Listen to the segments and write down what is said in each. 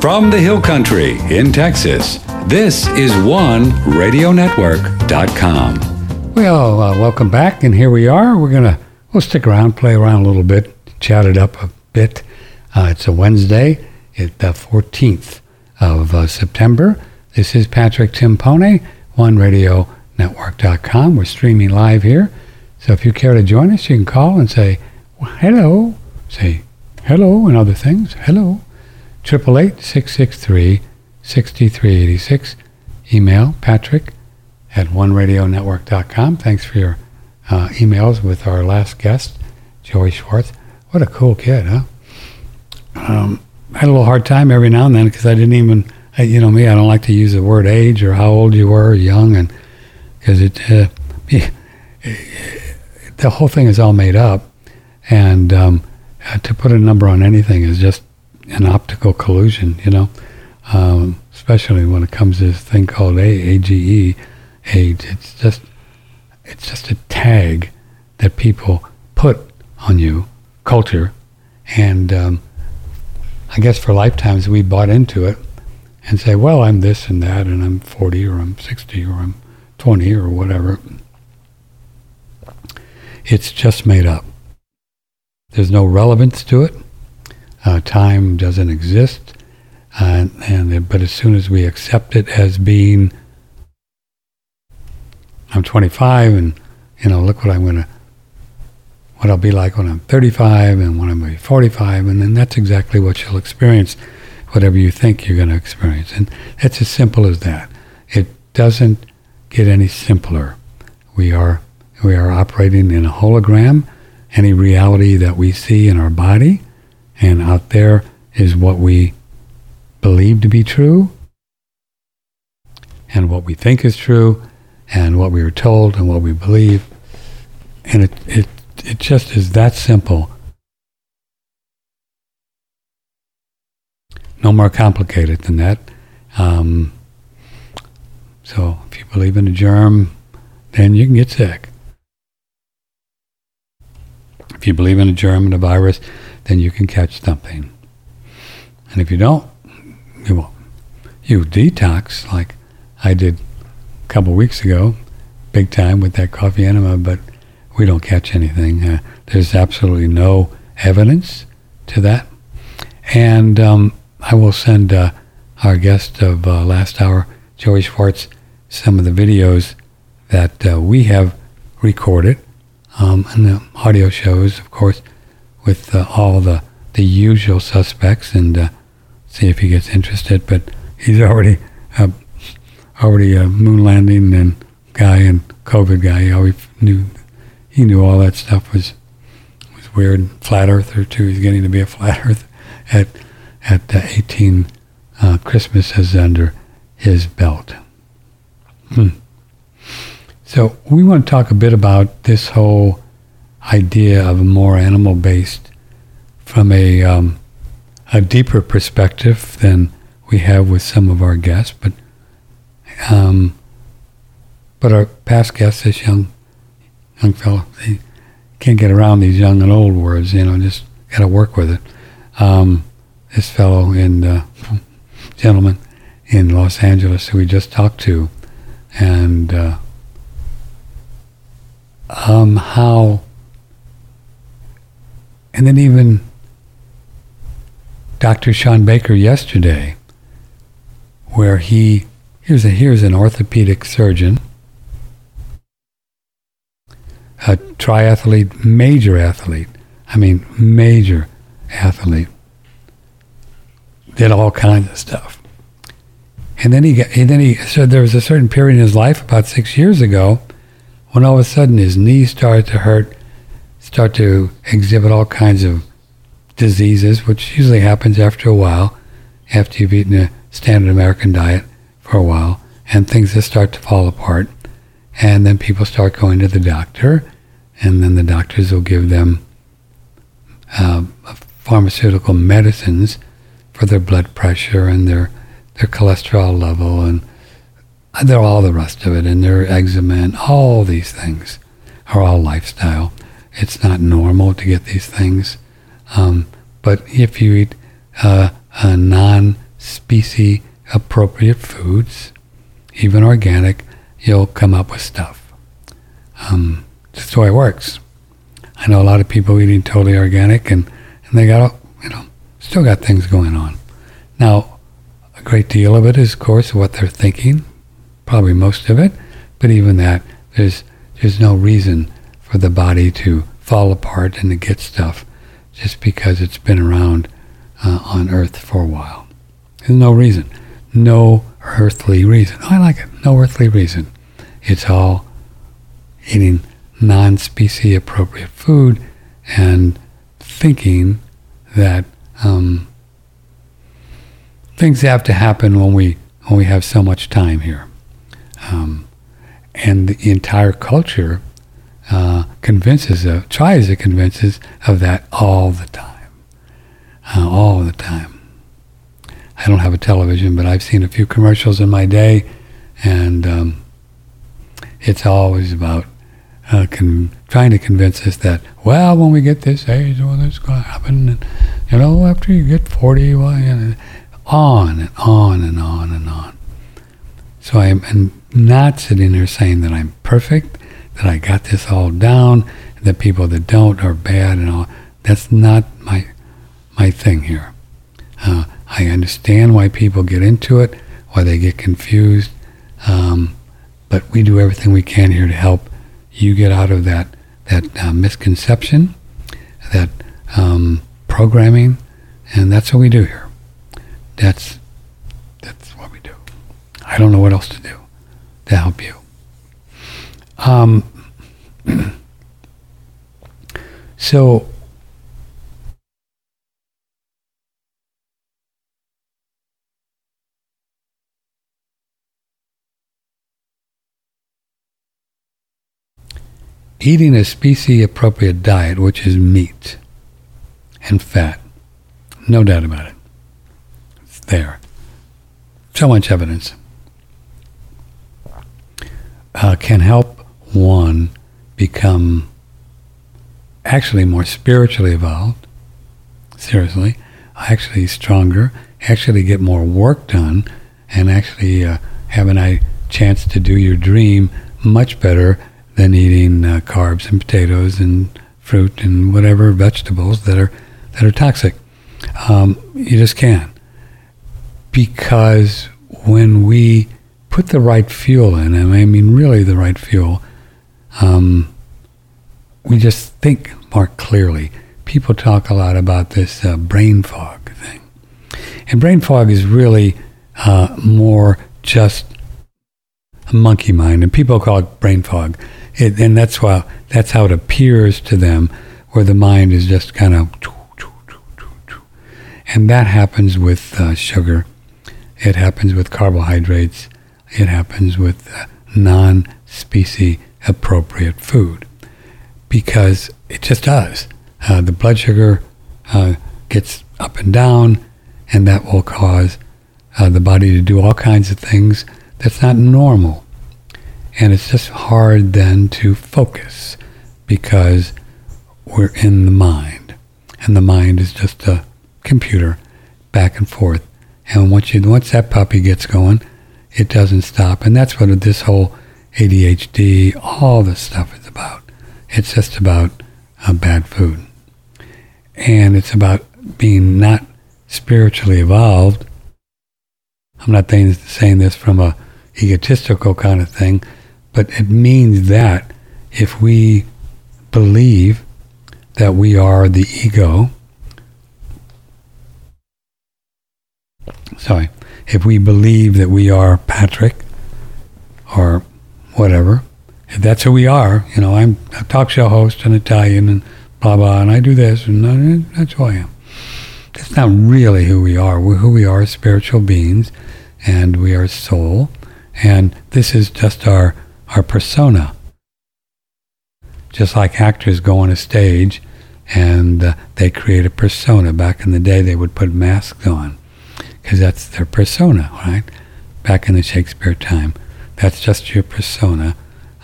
From the Hill Country in Texas, this is OneRadioNetwork.com. Well, uh, welcome back, and here we are. We're gonna we'll stick around, play around a little bit, chat it up a bit. Uh, it's a Wednesday, it's the 14th of uh, September. This is Patrick Timpone, OneRadioNetwork.com. We're streaming live here, so if you care to join us, you can call and say well, hello, say hello, and other things. Hello. 888-663-6386. Email patrick at oneradionetwork.com. Thanks for your uh, emails with our last guest, Joey Schwartz. What a cool kid, huh? Um, I had a little hard time every now and then because I didn't even, I, you know me, I don't like to use the word age or how old you were, young, and because it, uh, the whole thing is all made up, and um, to put a number on anything is just an optical collusion, you know, um, especially when it comes to this thing called a- AGE, age. It's just, it's just a tag that people put on you, culture, and um, I guess for lifetimes we bought into it and say, well, I'm this and that, and I'm 40 or I'm 60 or I'm 20 or whatever. It's just made up. There's no relevance to it. Uh, time doesn't exist, and but as soon as we accept it as being, I'm 25, and you know, look what I'm gonna, what I'll be like when I'm 35, and when I'm 45, and then that's exactly what you'll experience, whatever you think you're to experience, and it's as simple as that. It doesn't get any simpler. We are we are operating in a hologram. Any reality that we see in our body and out there is what we believe to be true, and what we think is true, and what we are told, and what we believe. And it, it, it just is that simple. No more complicated than that. Um, so if you believe in a germ, then you can get sick. If you believe in a germ and a virus, then you can catch something. And if you don't, you won't. You detox like I did a couple weeks ago, big time with that coffee enema, but we don't catch anything. Uh, there's absolutely no evidence to that. And um, I will send uh, our guest of uh, last hour, Joey Schwartz, some of the videos that uh, we have recorded um, and the audio shows, of course, with uh, all the, the usual suspects and uh, see if he gets interested. But he's already uh, already a moon landing and guy and COVID guy. He always knew he knew all that stuff was was weird. Flat Earther too. He's getting to be a flat Earth at at 18 uh, Christmases under his belt. Hmm. So we want to talk a bit about this whole idea of a more animal-based from a um, a deeper perspective than we have with some of our guests, but um, but our past guests, this young young fellow, they can't get around these young and old words. You know, just got to work with it. Um, this fellow and uh, gentleman in Los Angeles who we just talked to, and uh, um, how, and then even Dr. Shawn Baker yesterday, where he here's a here's an orthopedic surgeon, a triathlete, major athlete. I mean, major athlete. Did all kinds of stuff. And then he got, and then he said there was a certain period in his life about six years ago when all of a sudden his knees started to hurt, start to exhibit all kinds of diseases, which usually happens after a while, after you've eaten a standard American diet for a while, and things just start to fall apart. And then people start going to the doctor, and then the doctors will give them uh, pharmaceutical medicines for their blood pressure and their, their cholesterol level and they're all the rest of it, and their eczema and all these things are all lifestyle. It's not normal to get these things. Um, but if you eat uh, non species appropriate foods, even organic, you'll come up with stuff. Um, that's the way it works. I know a lot of people eating totally organic and, and they got, you know, still got things going on. Now, a great deal of it is, of course, what they're thinking, probably most of it, but even that, there's, there's no reason for the body to fall apart and to get stuff just because it's been around uh, on Earth for a while. There's no reason. No earthly reason. I like it. No earthly reason. It's all eating non-species appropriate food and thinking that um, things have to happen when we when we have so much time here, um, and the entire culture uh, convinces of tries to convince us of that all the time, uh, all the time. I don't have a television, but I've seen a few commercials in my day, and um, it's always about uh, con- trying to convince us that, well, when we get this age, well, this is going to happen. And, you know, after you get 40, well, you know, on and on and on and on. So I'm not sitting there saying that I'm perfect, that I got this all down, that people that don't are bad and all. That's not my my thing here. Uh, I understand why people get into it, why they get confused, um, but we do everything we can here to help you get out of that that uh, misconception, that um, programming, and that's what we do here. That's that's what we do. I don't know what else to do to help you. Um, so eating a species appropriate diet, which is meat and fat, no doubt about it. It's there. So much evidence uh, can help one become actually more spiritually evolved, seriously, actually stronger, actually get more work done, and actually uh, have a chance to do your dream much better than eating uh, carbs and potatoes and fruit and whatever vegetables that are that are toxic. Um, you just can't because when we put the right fuel in, and I mean really the right fuel, um, we just think more clearly. People talk a lot about this uh, brain fog thing, and brain fog is really uh, more just a monkey mind, and people call it brain fog. It, and that's why that's how it appears to them, where the mind is just kind of, and that happens with uh, sugar. It happens with carbohydrates. It happens with uh, non-species appropriate food, because it just does. Uh, the blood sugar uh, gets up and down, and that will cause uh, the body to do all kinds of things that's not normal. And it's just hard then to focus because we're in the mind. And the mind is just a computer back and forth. And once you once that puppy gets going, it doesn't stop. And that's what this whole ADHD, all this stuff is about. It's just about uh, bad food. And it's about being not spiritually evolved. I'm not saying this from a egotistical kind of thing, but it means that if we believe that we are the ego, sorry, if we believe that we are Patrick or whatever, if that's who we are, you know, I'm a talk show host, an Italian, and blah, blah, and I do this, and that's who I am. That's not really who we are. We're who we are as spiritual beings, and we are soul, and this is just our our persona. Just like actors go on a stage and uh, they create a persona. Back in the day, they would put masks on because that's their persona, right? Back in the Shakespeare time, that's just your persona.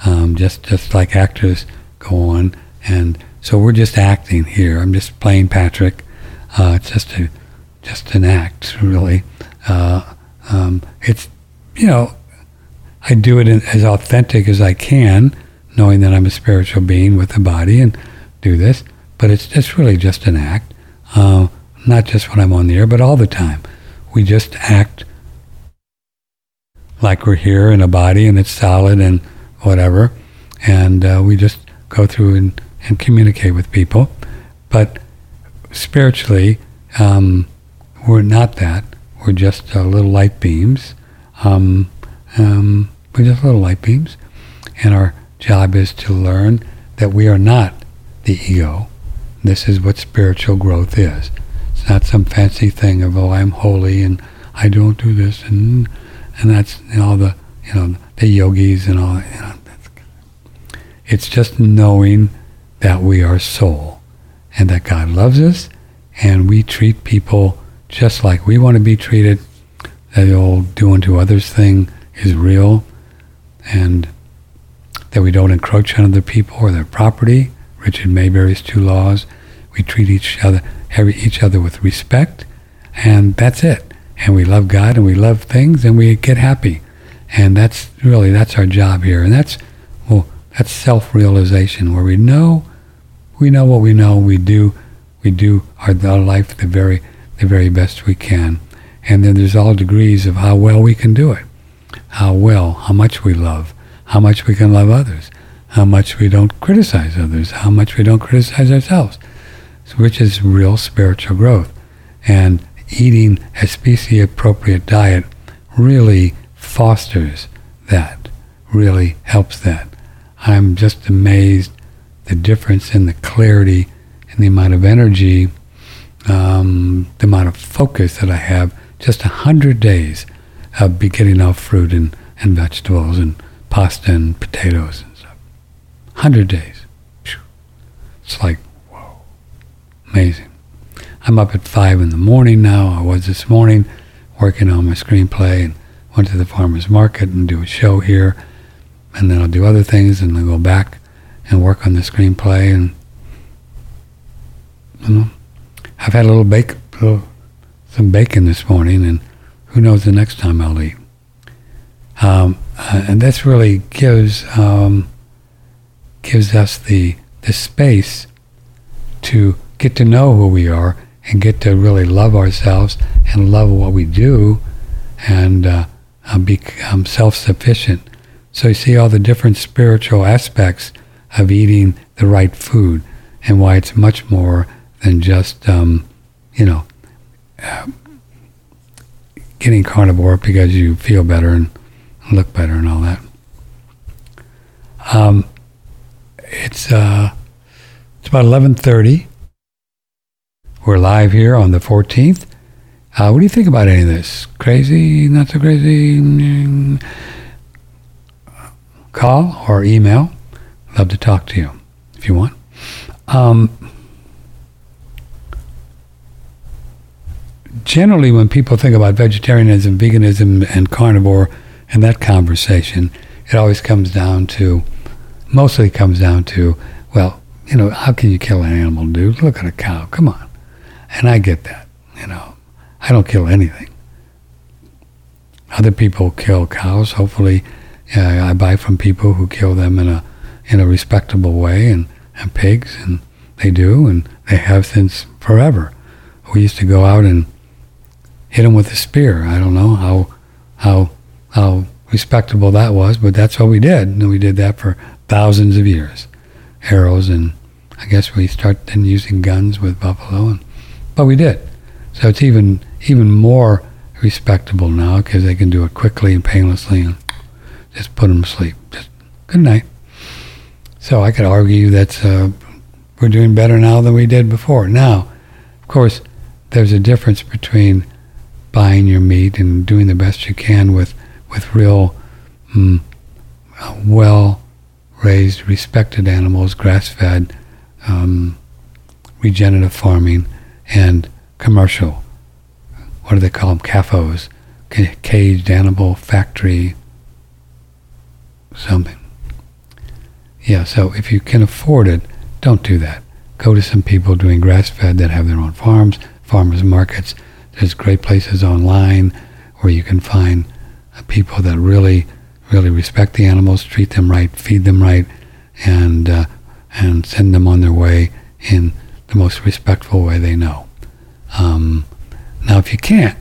Um, just just like actors go on, and so we're just acting here. I'm just playing Patrick. Uh, it's just a just an act, really. Uh, um, it's, you know, I do it in, as authentic as I can, knowing that I'm a spiritual being with a body and do this. But it's just really just an act, uh, not just when I'm on the air, but all the time. We just act like we're here in a body and it's solid and whatever, and uh, we just go through and, and communicate with people. But spiritually, um, we're not that. We're just uh, little light beams. Um, um, we're just little light beams. And our job is to learn that we are not the ego. This is what spiritual growth is. Not some fancy thing of, oh, I'm holy and I don't do this. And, and that's you know, all the, you know, the yogis and all that. You know, it's just knowing that we are soul and that God loves us and we treat people just like we want to be treated. That old do unto others thing is real and that we don't encroach on other people or their property. Richard Maybury's two laws. We treat each other, every, each other with respect, and that's it. And we love God and we love things and we get happy. And that's really, that's our job here. And that's, well, that's self-realization where we know, we know what we know. We do, we do our, our life the very, the very best we can. And then there's all degrees of how well we can do it, how well, how much we love, how much we can love others, how much we don't criticize others, how much we don't criticize ourselves, which is real spiritual growth. And eating a species appropriate diet really fosters that, really helps that. I'm just amazed the difference in the clarity and the amount of energy, um, the amount of focus that I have just a hundred days of getting off fruit and, and vegetables and pasta and potatoes and stuff. Hundred days. It's like, amazing. I'm up at five in the morning now. I was this morning working on my screenplay and went to the farmer's market and do a show here. And then I'll do other things and then go back and work on the screenplay. And, you know, I've had a little bake, little, some bacon this morning, and who knows the next time I'll eat. Um, uh, and this really gives um, gives us the the space to get to know who we are and get to really love ourselves and love what we do and uh, uh, become self-sufficient. So you see all the different spiritual aspects of eating the right food and why it's much more than just, um, you know, uh, getting carnivore because you feel better and look better and all that. Um, it's uh, it's about eleven thirty. We're live here on the 14th. Uh, what do you think about any of this? Crazy? Not so crazy? Call or email. Love to talk to you if you want. Um, generally, when people think about vegetarianism, veganism, and carnivore, and that conversation, it always comes down to, mostly comes down to, well, you know, how can you kill an animal, dude? Look at a cow. Come on. And I get that, you know. I don't kill anything. Other people kill cows. Hopefully, I buy from people who kill them in a in a respectable way, and, and pigs, and they do, and they have since forever. We used to go out and hit them with a spear. I don't know how how how respectable that was, but that's what we did, and we did that for thousands of years. Arrows, and I guess we started using guns with buffalo, and but we did. So it's even even more respectable now because they can do it quickly and painlessly and just put them to sleep. Just good night. So I could argue that uh, we're doing better now than we did before. Now, of course, there's a difference between buying your meat and doing the best you can with with real, mm, well raised, respected animals, grass fed, um, regenerative farming and commercial. What do they call them? CAFOs, caged animal factory something. Yeah, so if you can afford it, don't do that. Go to some people doing grass fed that have their own farms, farmers markets. There's great places online where you can find uh, people that really, really respect the animals, treat them right, feed them right, and uh, and send them on their way in the most respectful way they know. Um, now, if you can't,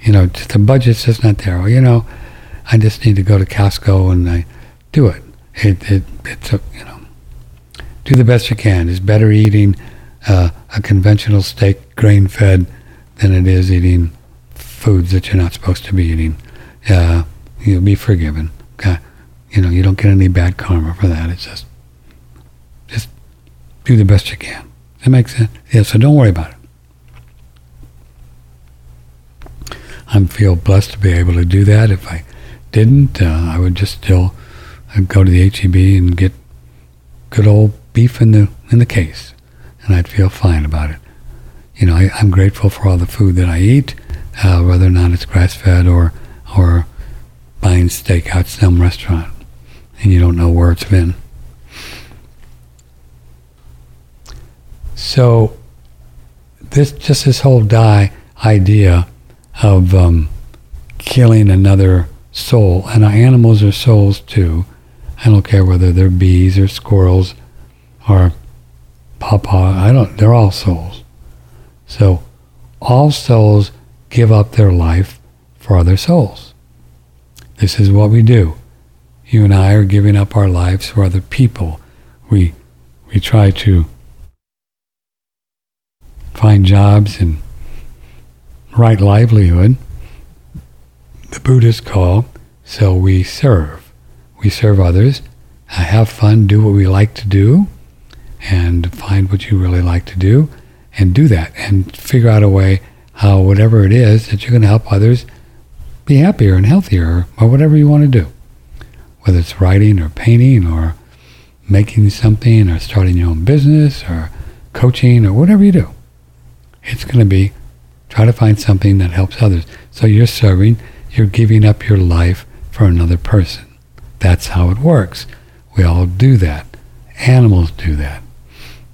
you know, the budget's just not there. You know, I just need to go to Costco and I do it. It, it it's a, you know, do the best you can. It's better eating uh, a conventional steak, grain fed, than it is eating foods that you're not supposed to be eating. Uh, you'll be forgiven. Okay? You know, you don't get any bad karma for that. It's just, just do the best you can. That makes sense. Yeah. So don't worry about it. I feel blessed to be able to do that. If I didn't, uh, I would just still I'd go to the HEB and get good old beef in the in the case, and I'd feel fine about it. You know, I, am grateful for all the food that I eat, uh, whether or not it's grass fed or or buying steak out some restaurant, and you don't know where it's been. So, this just this whole die idea of um, killing another soul, and animals are souls too. I don't care whether they're bees or squirrels or pawpaw. I don't. They're all souls. So all souls give up their life for other souls. This is what we do. You and I are giving up our lives for other people. We we try to find jobs and right livelihood. The Buddhists call so we serve we serve others, uh, have fun, do what we like to do, and find what you really like to do, and do that, and figure out a way how whatever it is that you're going to help others be happier and healthier, or whatever you want to do, whether it's writing or painting or making something or starting your own business or coaching or whatever you do. It's going to be try to find something that helps others. So you're serving, you're giving up your life for another person. That's how it works. We all do that. Animals do that.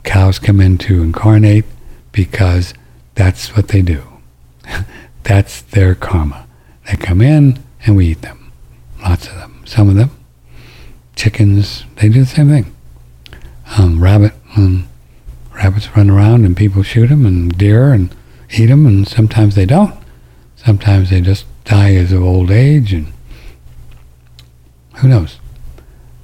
Cows come in to incarnate because that's what they do. that's their karma. They come in and we eat them. Lots of them. Some of them. Chickens, they do the same thing. Um, rabbit, um, rabbits run around and people shoot them, and deer and eat them, and sometimes they don't. Sometimes they just die as of old age, and who knows?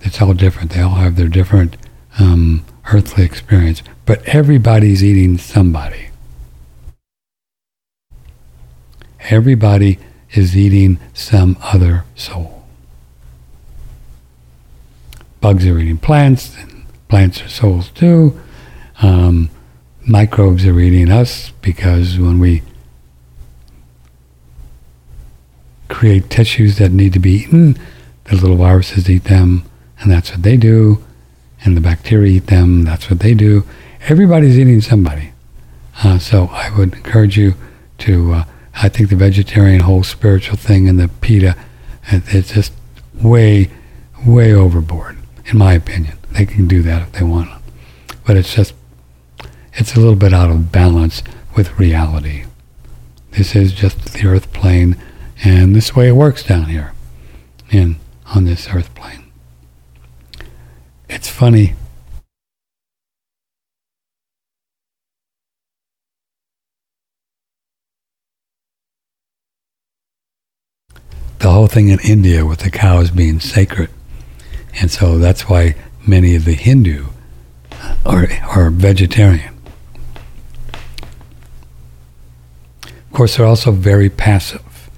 It's all different. They all have their different um, earthly experience. But everybody's eating somebody. Everybody is eating some other soul. Bugs are eating plants, and plants are souls too. Um, microbes are eating us because when we create tissues that need to be eaten, the little viruses eat them, and that's what they do. And the bacteria eat them, that's what they do. Everybody's eating somebody. Uh, so I would encourage you to, uh, I think the vegetarian whole spiritual thing and the PETA, it's just way, way overboard, in my opinion. They can do that if they want. But it's just, it's a little bit out of balance with reality. This is just the earth plane, and this way it works down here. And on this earth plane. It's funny. The whole thing in India with the cows being sacred. And so that's why many of the Hindu are, are vegetarian. Of course, they're also very passive.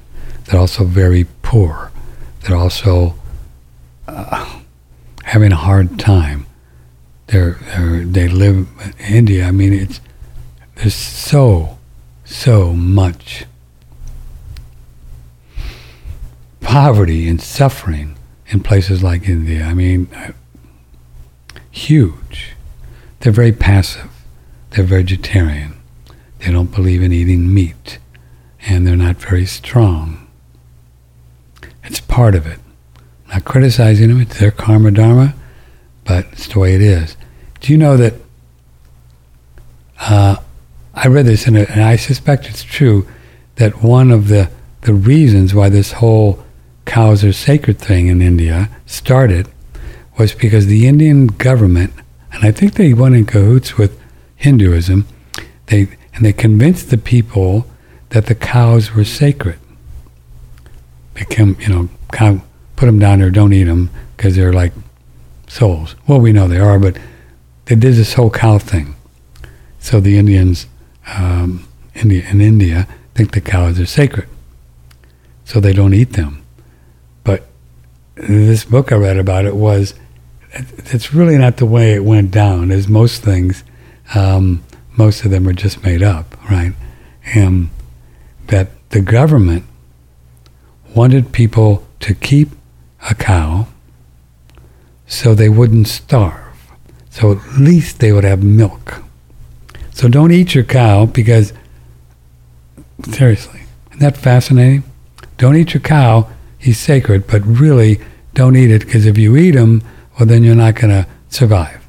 They're also very poor. They're also uh, having a hard time. They're, they're, they live in India. I mean, it's there's so so much poverty and suffering in places like India. I mean, uh, huge. They're very passive. They're vegetarian. They don't believe in eating meat, and they're not very strong. It's part of it not criticizing them, it's their karma dharma, but it's the way it is. Do you know that? Uh, I read this, and I suspect it's true that one of the the reasons why this whole cows are sacred thing in India started was because the Indian government, and I think they went in cahoots with Hinduism, they and they convinced the people that the cows were sacred. They come, you know, cow, put them down there, don't eat them because they're like souls. Well, we know they are, but they did this whole cow thing. So the Indians um, India, in India think the cows are sacred, so they don't eat them. But this book I read about it was it's really not the way it went down. As most things, um, most of them are just made up, right? And that the government wanted people to keep a cow so they wouldn't starve. So at least they would have milk. So don't eat your cow because, seriously, isn't that fascinating? Don't eat your cow. He's sacred, but really don't eat it because if you eat him, well, then you're not going to survive.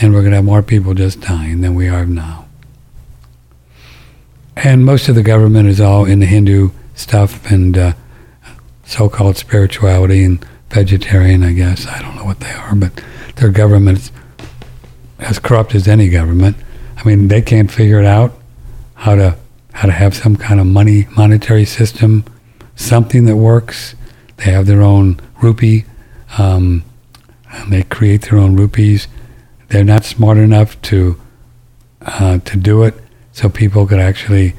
And we're going to have more people just dying than we are now. And most of the government is all in the Hindu stuff and uh, so called spirituality and vegetarian, I guess. I don't know what they are, but their government's as corrupt as any government. I mean, they can't figure it out how to how to have some kind of money monetary system, something that works. They have their own rupee. Um, they create their own rupees. They're not smart enough to uh, to do it, so people could actually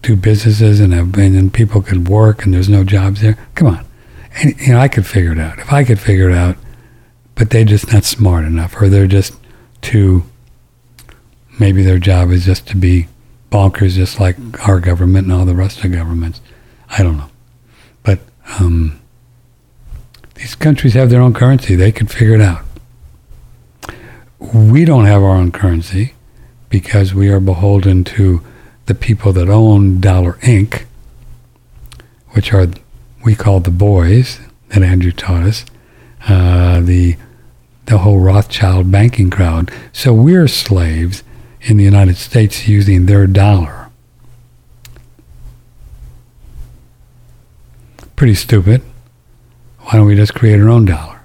do businesses and have, and people could work and there's no jobs there. Come on, and you know I could figure it out if I could figure it out, but they're just not smart enough, or they're just too maybe their job is just to be bonkers, just like our government and all the rest of governments. I don't know. But um, these countries have their own currency. They can figure it out. We don't have our own currency because we are beholden to the people that own Dollar Inc., which are we call the boys that Andrew taught us, uh, the the whole Rothschild banking crowd. So we're slaves in the United States using their dollar. Pretty stupid. Why don't we just create our own dollar?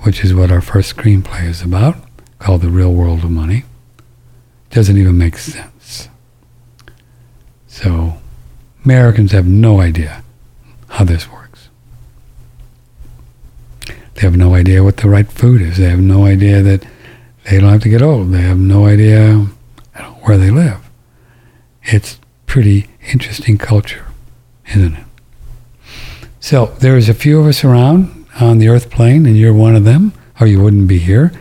Which is what our first screenplay is about, called The Real World of Money. Doesn't even make sense. So, Americans have no idea how this works. They have no idea what the right food is. They have no idea that they don't have to get old. They have no idea where they live. It's pretty interesting culture, isn't it? So there's a few of us around on the Earth plane, and you're one of them, or you wouldn't be here.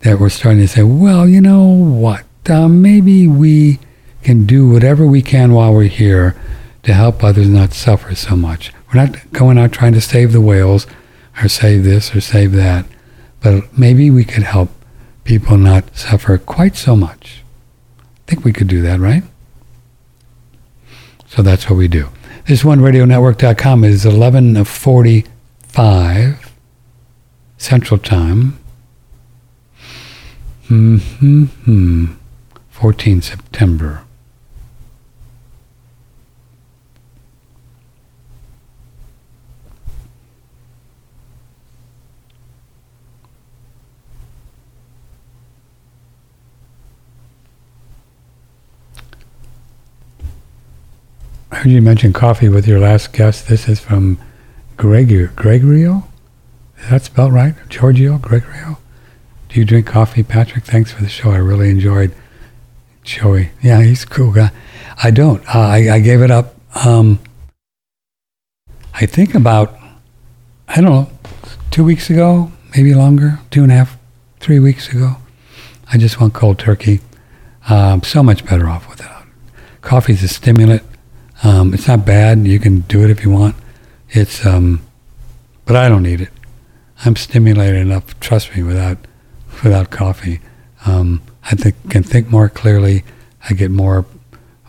That we're starting to say, well, you know what? Uh, maybe we can do whatever we can while we're here to help others not suffer so much. We're not going out trying to save the whales or save this or save that, but maybe we could help people not suffer quite so much. I think we could do that, right? So that's what we do. This OneRadioNetwork.com is 1145 Central Time. Hmm, 14 September. I heard you mention coffee with your last guest. This is from Gregor, Gregorio? Is that spelled right? Giorgio Gregorio? Do you drink coffee, Patrick? Thanks for the show. I really enjoyed Joey. Yeah, he's a cool guy. I don't. Uh, I, I gave it up. Um, I think about, I don't know, two weeks ago, maybe longer, two and a half, three weeks ago. I just went cold turkey. Um, so much better off without. Coffee's a stimulant. Um, it's not bad. You can do it if you want. It's, um, but I don't need it. I'm stimulated enough. Trust me, without without coffee, um, I think can think more clearly. I get more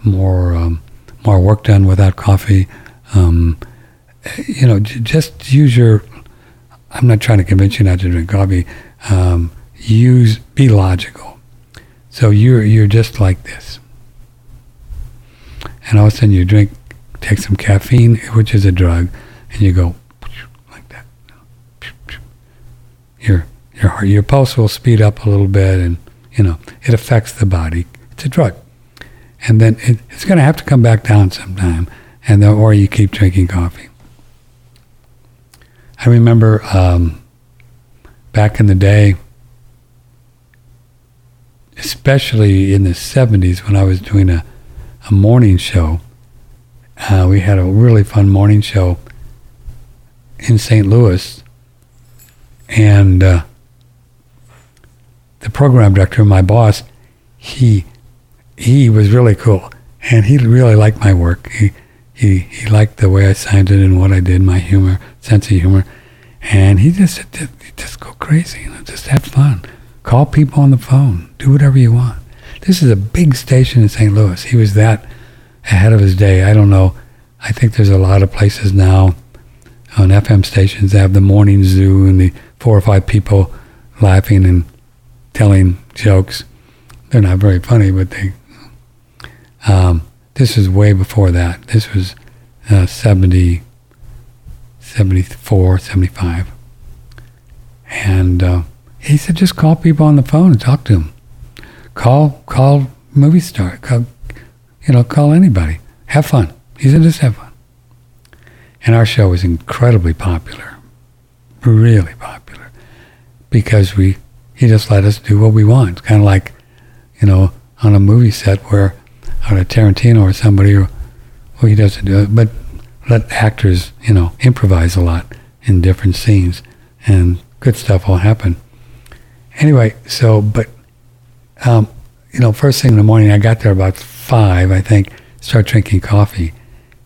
more um, more work done without coffee. Um, you know, j- just use your. I'm not trying to convince you not to drink coffee. Um, use be logical. So you're you're just like this and all of a sudden you drink take some caffeine, which is a drug, and you go like that. Your your heart, your pulse will speed up a little bit, and you know it affects the body. It's a drug, and then it, it's going to have to come back down sometime, and then, or you keep drinking coffee. I remember um, back in the day, especially in the 70s when I was doing a, a morning show. Uh, we had a really fun morning show in St. Louis. And uh, the program director, my boss, he he was really cool, and he really liked my work. He he he liked the way I sounded and what I did, my humor, sense of humor, and he just said, just go crazy, you know, just have fun, call people on the phone, do whatever you want. This is a big station in St. Louis. He was that ahead of his day. I don't know. I think there's a lot of places now on FM stations that have the morning zoo and the four or five people laughing and telling jokes. They're not very funny, but they. Um, this was way before that. This was uh, 70, 74, 75. And uh, he said, just call people on the phone and talk to them. Call, call movie star. Call, you know, call anybody. Have fun. He said, just have fun. And our show was incredibly popular, really popular, because we he just let us do what we want. Kind of like, you know, on a movie set where on a Tarantino or somebody, or well, he doesn't do it, but let actors, you know, improvise a lot in different scenes, and good stuff will happen. Anyway, so but, um, you know, first thing in the morning, I got there about five, I think, start drinking coffee,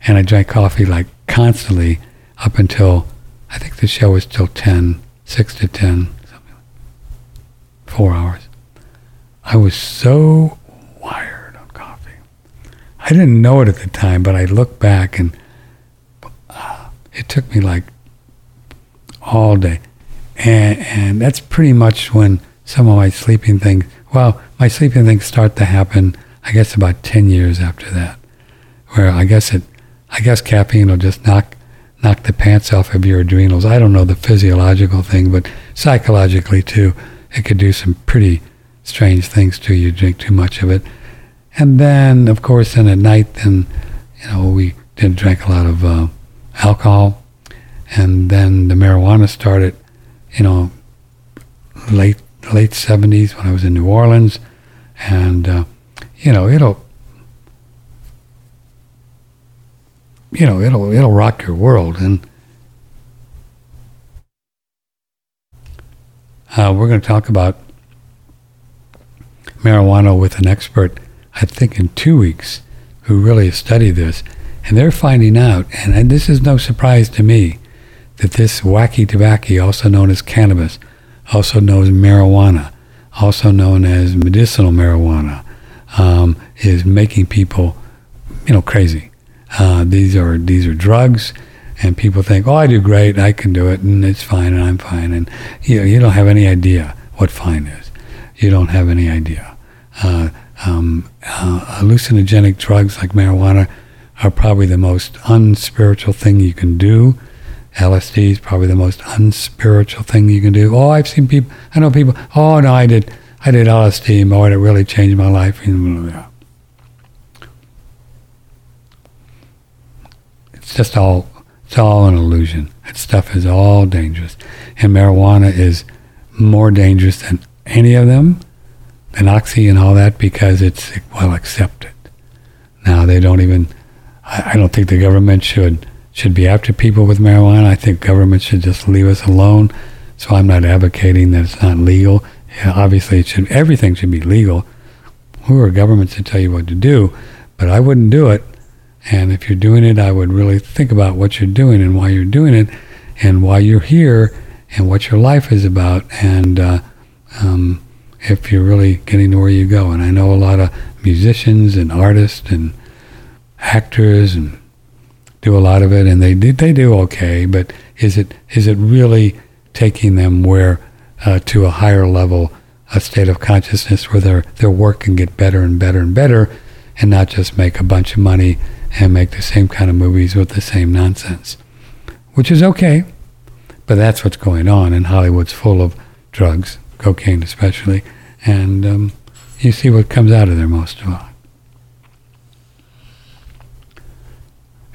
and I drank coffee like constantly up until I think the show was till 10, 6 to 10, something like four hours. I was so wired on coffee. I didn't know it at the time, but I look back and uh, it took me like all day. And, and that's pretty much when some of my sleeping things, well, my sleeping things start to happen, I guess about 10 years after that, where I guess it I guess caffeine will just knock knock the pants off of your adrenals. I don't know the physiological thing, but psychologically too, it could do some pretty strange things to you. Drink too much of it, and then of course, then at night, then you know we didn't drink a lot of uh, alcohol, and then the marijuana started, you know, late late seventies when I was in New Orleans, and uh, you know it'll you know, it'll it'll rock your world. And uh, we're going to talk about marijuana with an expert, I think, in two weeks, who really studied this, and they're finding out, and, and this is no surprise to me, that this wacky tobacco, also known as cannabis, also known as marijuana, also known as medicinal marijuana, um, is making people, you know, crazy. Uh, these are these are drugs, and people think, oh, I do great, I can do it, and it's fine, and I'm fine, and you know, you don't have any idea what fine is. You don't have any idea. Uh, um, uh, hallucinogenic drugs like marijuana are probably the most unspiritual thing you can do. LSD is probably the most unspiritual thing you can do. Oh, I've seen people. I know people. Oh no, I did. I did LSD. Boy, it really changed my life. It's just all it's all an illusion. That stuff is all dangerous. And marijuana is more dangerous than any of them, than oxy and all that, because it's well accepted. Now they don't even I, I don't think the government should should be after people with marijuana. I think government should just leave us alone. So I'm not advocating that it's not legal. Yeah, obviously, it should. Everything should be legal. Who are governments to tell you what to do? But I wouldn't do it and if you're doing it, I would really think about what you're doing and why you're doing it and why you're here and what your life is about. And uh, um, if you're really getting to where you go. And I know a lot of musicians and artists and actors and do a lot of it, and they do, they do okay. But is it is it really taking them where uh, to a higher level, a state of consciousness where their their work can get better and better and better, and not just make a bunch of money and make the same kind of movies with the same nonsense, which is okay. But that's what's going on, and Hollywood's full of drugs, cocaine especially, and um, you see what comes out of there most of all.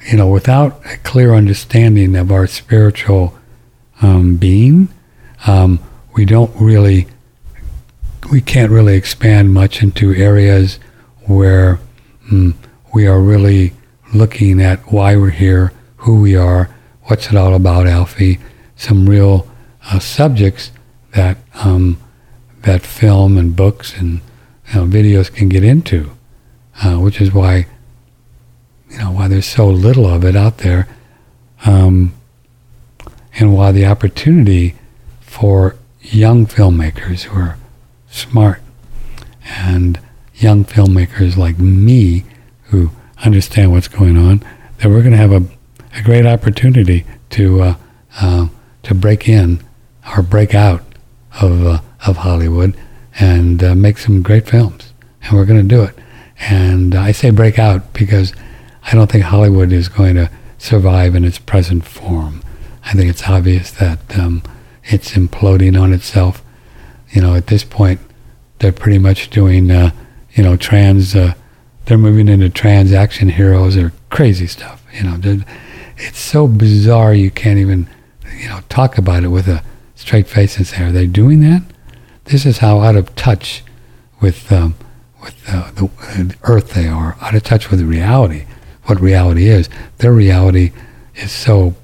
You know, without a clear understanding of our spiritual um, being, um, we don't really, we can't really expand much into areas where mm, we are really looking at why we're here, who we are, what's it all about, Alfie, some real uh, subjects that um, that film and books and you know, videos can get into, uh, which is why you know why there's so little of it out there, um, and why the opportunity for young filmmakers who are smart and young filmmakers like me who understand what's going on, that we're going to have a, a great opportunity to uh, uh, to break in or break out of uh, of Hollywood and uh, make some great films, and we're going to do it. And I say break out because I don't think Hollywood is going to survive in its present form. I think it's obvious that um, it's imploding on itself. You know, at this point, they're pretty much doing, uh, you know, trans. They're moving into transaction heroes or crazy stuff. You know, it's so bizarre you can't even, you know, talk about it with a straight face and say, "Are they doing that?" This is how out of touch with um, with uh, the earth they are, out of touch with reality. What reality is? Their reality is so.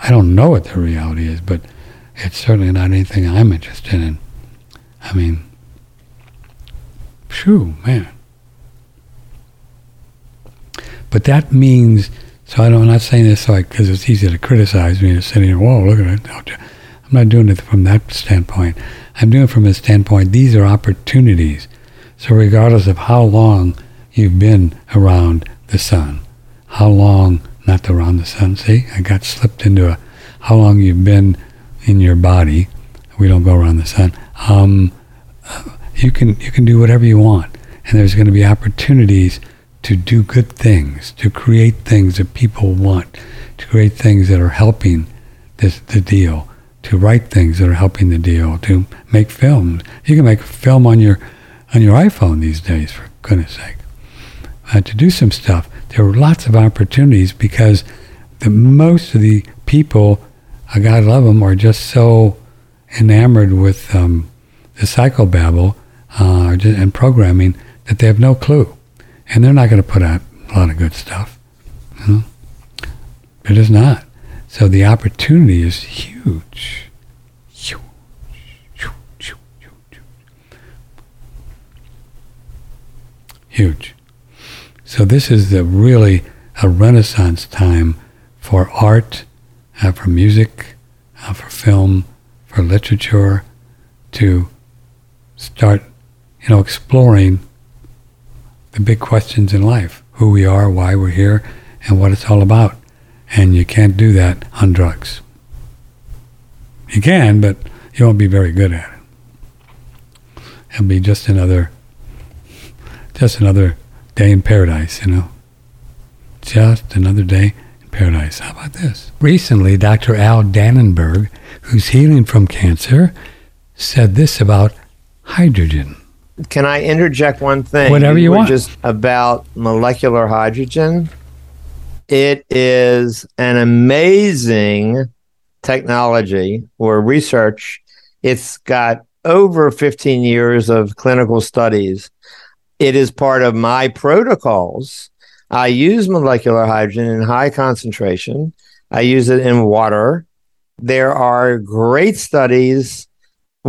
I don't know what their reality is, but it's certainly not anything I'm interested in. I mean, phew, man. But that means, so I don't, I'm not saying this like because it's easy to criticize me, just sitting here, whoa, look at it. I'm not doing it from that standpoint. I'm doing it from a standpoint, these are opportunities. So regardless of how long you've been around the sun, how long, not around the sun, see, I got slipped into a, how long you've been in your body, we don't go around the sun, um, you can, you can do whatever you want. And there's going to be opportunities to do good things, to create things that people want, to create things that are helping this, the deal, to write things that are helping the deal, to make films. You can make film on your on your iPhone these days, for goodness sake. Uh, to do some stuff. There are lots of opportunities because the most of the people, I God love them, are just so enamored with um, the psychobabble uh, and programming that they have no clue and they're not going to put out a lot of good stuff. You know? It is not. So the opportunity is huge. Huge. Huge. Huge. Huge. So this is the really a renaissance time for art, uh, for music, uh, for film, for literature, to start, you know, exploring the big questions in life who we are, why we're here, and what it's all about. And you can't do that on drugs. You can, but you won't be very good at it. It'll be just another, just another day in paradise, you know. Just another day in paradise. How about this? Recently, Dr. Al Danenberg, who's healing from cancer, said this about hydrogen. Can I interject one thing? Whatever you want. Just about molecular hydrogen. It is an amazing technology or research. It's got over 15 years of clinical studies. It is part of my protocols. I use molecular hydrogen in high concentration. I use it in water. There are great studies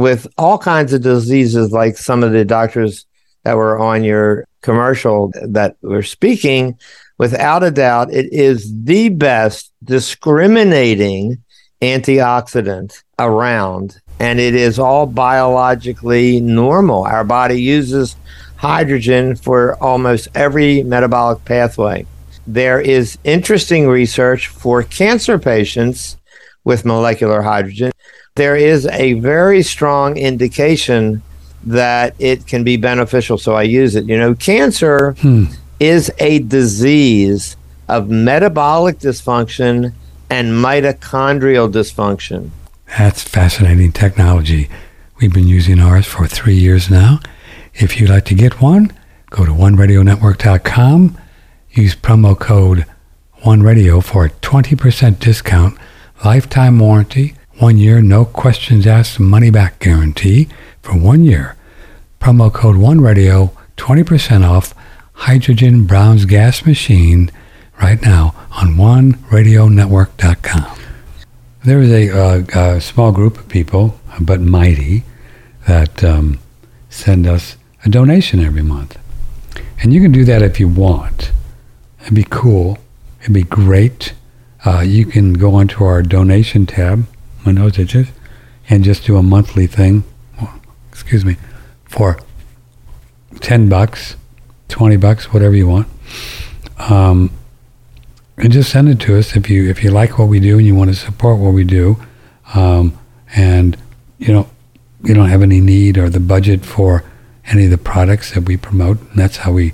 with all kinds of diseases, like some of the doctors that were on your commercial that were speaking, without a doubt, it is the best discriminating antioxidant around. And it is all biologically normal. Our body uses hydrogen for almost every metabolic pathway. There is interesting research for cancer patients with molecular hydrogen there is a very strong indication that it can be beneficial. So I use it. You know, cancer hmm. is a disease of metabolic dysfunction and mitochondrial dysfunction. That's fascinating technology. We've been using ours for three years now. If you'd like to get one, go to oneradionetwork.com, use promo code OneRadio for a 20% discount, lifetime warranty, one year, no questions asked, money back guarantee for one year. Promo code One Radio, 20% off hydrogen Brown's gas machine right now on OneRadioNetwork.com. There is a, uh, a small group of people, but mighty, that um, send us a donation every month. And you can do that if you want. It'd be cool. It'd be great. Uh, you can go onto our donation tab, my nose itches, and just do a monthly thing. excuse me, for ten bucks, twenty bucks, whatever you want. Um, and just send it to us if you if you like what we do and you want to support what we do, um, and you know you don't have any need or the budget for any of the products that we promote. And that's how we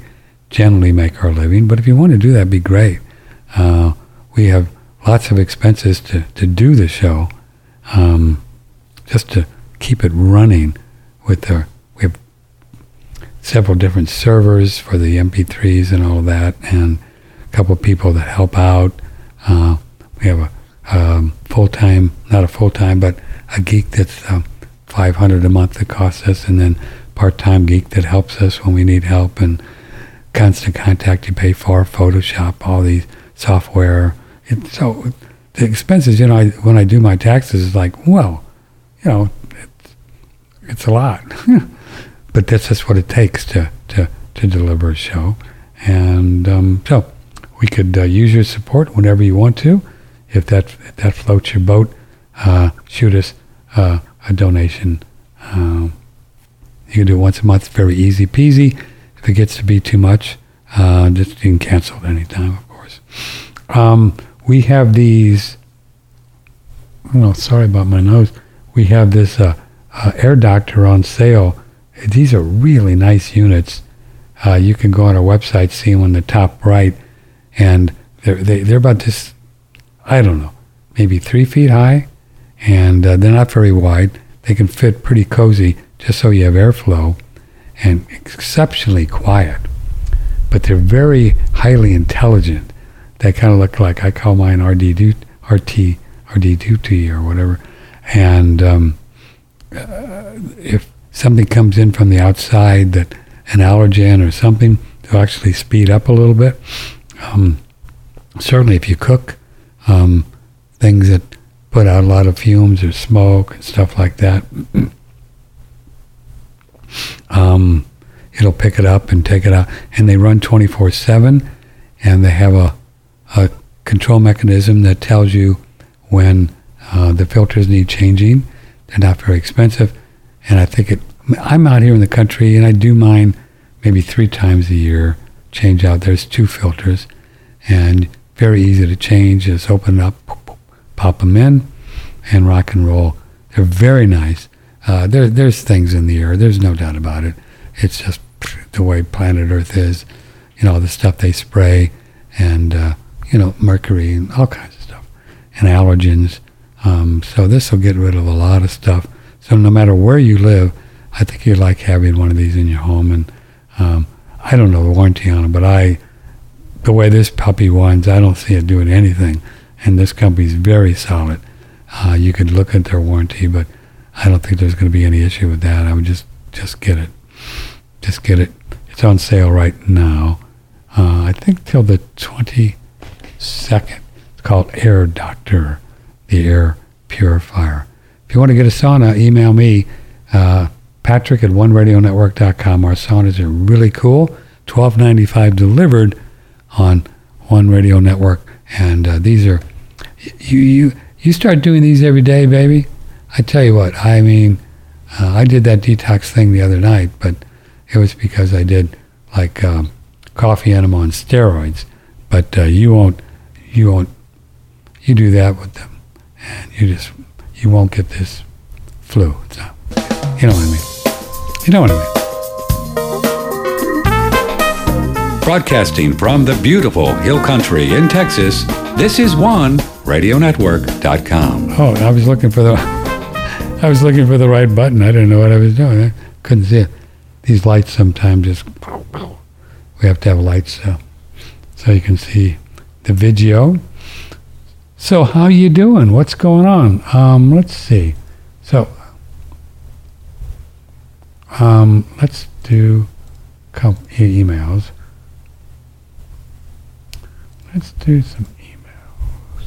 generally make our living. But if you want to do that, be great. Uh, we have lots of expenses to, to do the show, um, just to keep it running. With we have several different servers for the MP3s and all that, and a couple people that help out. Uh, we have a um, full time, not a full time, but a geek that's um, 500 a month that costs us, and then part-time geek that helps us when we need help, and constant contact you pay for, Photoshop, all these software. It, so the expenses, you know, I, when I do my taxes, it's like, well, you know, it's, it's a lot, but that's just what it takes to to to deliver a show, and um, so we could uh, use your support whenever you want to. If that if that floats your boat, uh, shoot us uh, a donation. Um, you can do it once a month, very easy peasy. If it gets to be too much, uh, just you can cancel at any time, of course. Um, we have these. Oh, sorry about my nose. We have this uh, uh, Air Doctor on sale. These are really nice units. Uh, you can go on our website, see them on the top right, and they're they, they're about this. I don't know, maybe three feet high, and uh, they're not very wide. They can fit pretty cozy just so you have airflow and exceptionally quiet. But they're very highly intelligent. They kind of look like I call mine RD RT RD2T or whatever. And um, uh, if something comes in from the outside that an allergen or something, they'll actually speed up a little bit. Um, certainly, if you cook um, things that put out a lot of fumes or smoke and stuff like that. um, it'll pick it up and take it out. And they run 24 7, and they have a, a control mechanism that tells you when uh, the filters need changing. They're not very expensive. And I think it, I'm out here in the country, and I do mine maybe three times a year, change out. There's two filters, and very easy to change. Just open up, pop them in, and rock and roll. They're very nice. Uh, there, there's things in the air. There's no doubt about it. It's just the way planet Earth is. You know, the stuff they spray, and uh, you know, mercury and all kinds of stuff, and allergens. Um, so this will get rid of a lot of stuff. So no matter where you live, I think you'd like having one of these in your home. And um, I don't know the warranty on it, but I, the way this puppy whines, I don't see it doing anything. And this company's very solid. Uh, you could look at their warranty, but I don't think there's going to be any issue with that. I would just just get it, just get it. It's on sale right now. Uh, I think till the twenty second. It's called Air Doctor, the air purifier. If you want to get a sauna, email me, uh, Patrick at OneRadioNetwork.com. Our saunas are really cool. Twelve ninety five delivered on One Radio Network, and uh, these are you you you start doing these every day, baby. I tell you what, I mean, uh, I did that detox thing the other night, but it was because I did like um, coffee enema on steroids. But uh, you won't, you won't, you do that with them, and you just, you won't get this flu. So, you know what I mean? You know what I mean? Broadcasting from the beautiful Hill Country in Texas, this is one radionetwork.com. Oh, I was looking for the I was looking for the right button. I didn't know what I was doing. I couldn't see it. These lights sometimes just we have to have lights so so you can see the video. So how you doing? What's going on? Um, let's see. So um, let's do couple emails. Let's do some emails.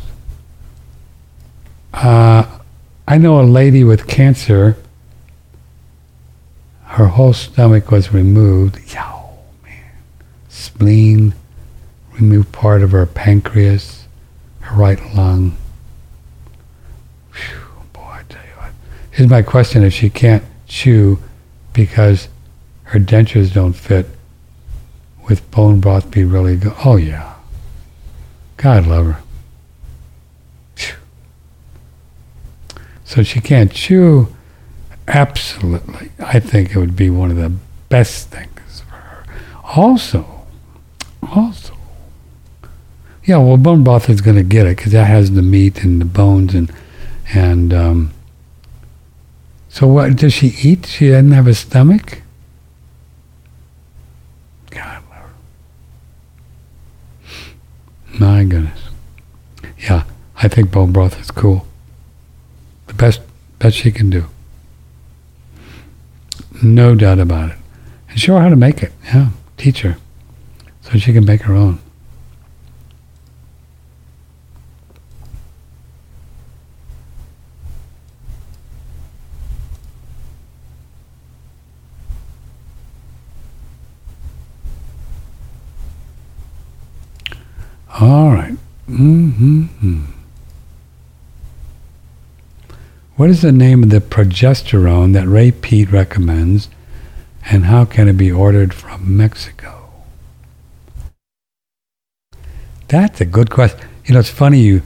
Uh, I know a lady with cancer. Her whole stomach was removed. Yow, man. Spleen, removed part of her pancreas, her right lung. Phew, boy, I tell you what. Here's my question if she can't chew because her dentures don't fit, with bone broth be really good? Oh, yeah. God love her. Phew. So she can't chew. Absolutely. I think it would be one of the best things for her. Also, also, yeah, well, bone broth is going to get it because that has the meat and the bones and, and, um, so what, does she eat? She doesn't have a stomach? God. My goodness. Yeah, I think bone broth is cool. The best best she can do. No doubt about it. And show her how to make it. Yeah, teach her. So she can make her own. All right. Mm-hmm. What is the name of the progesterone that Ray Peat recommends, and how can it be ordered from Mexico? That's a good question. You know, it's funny, you,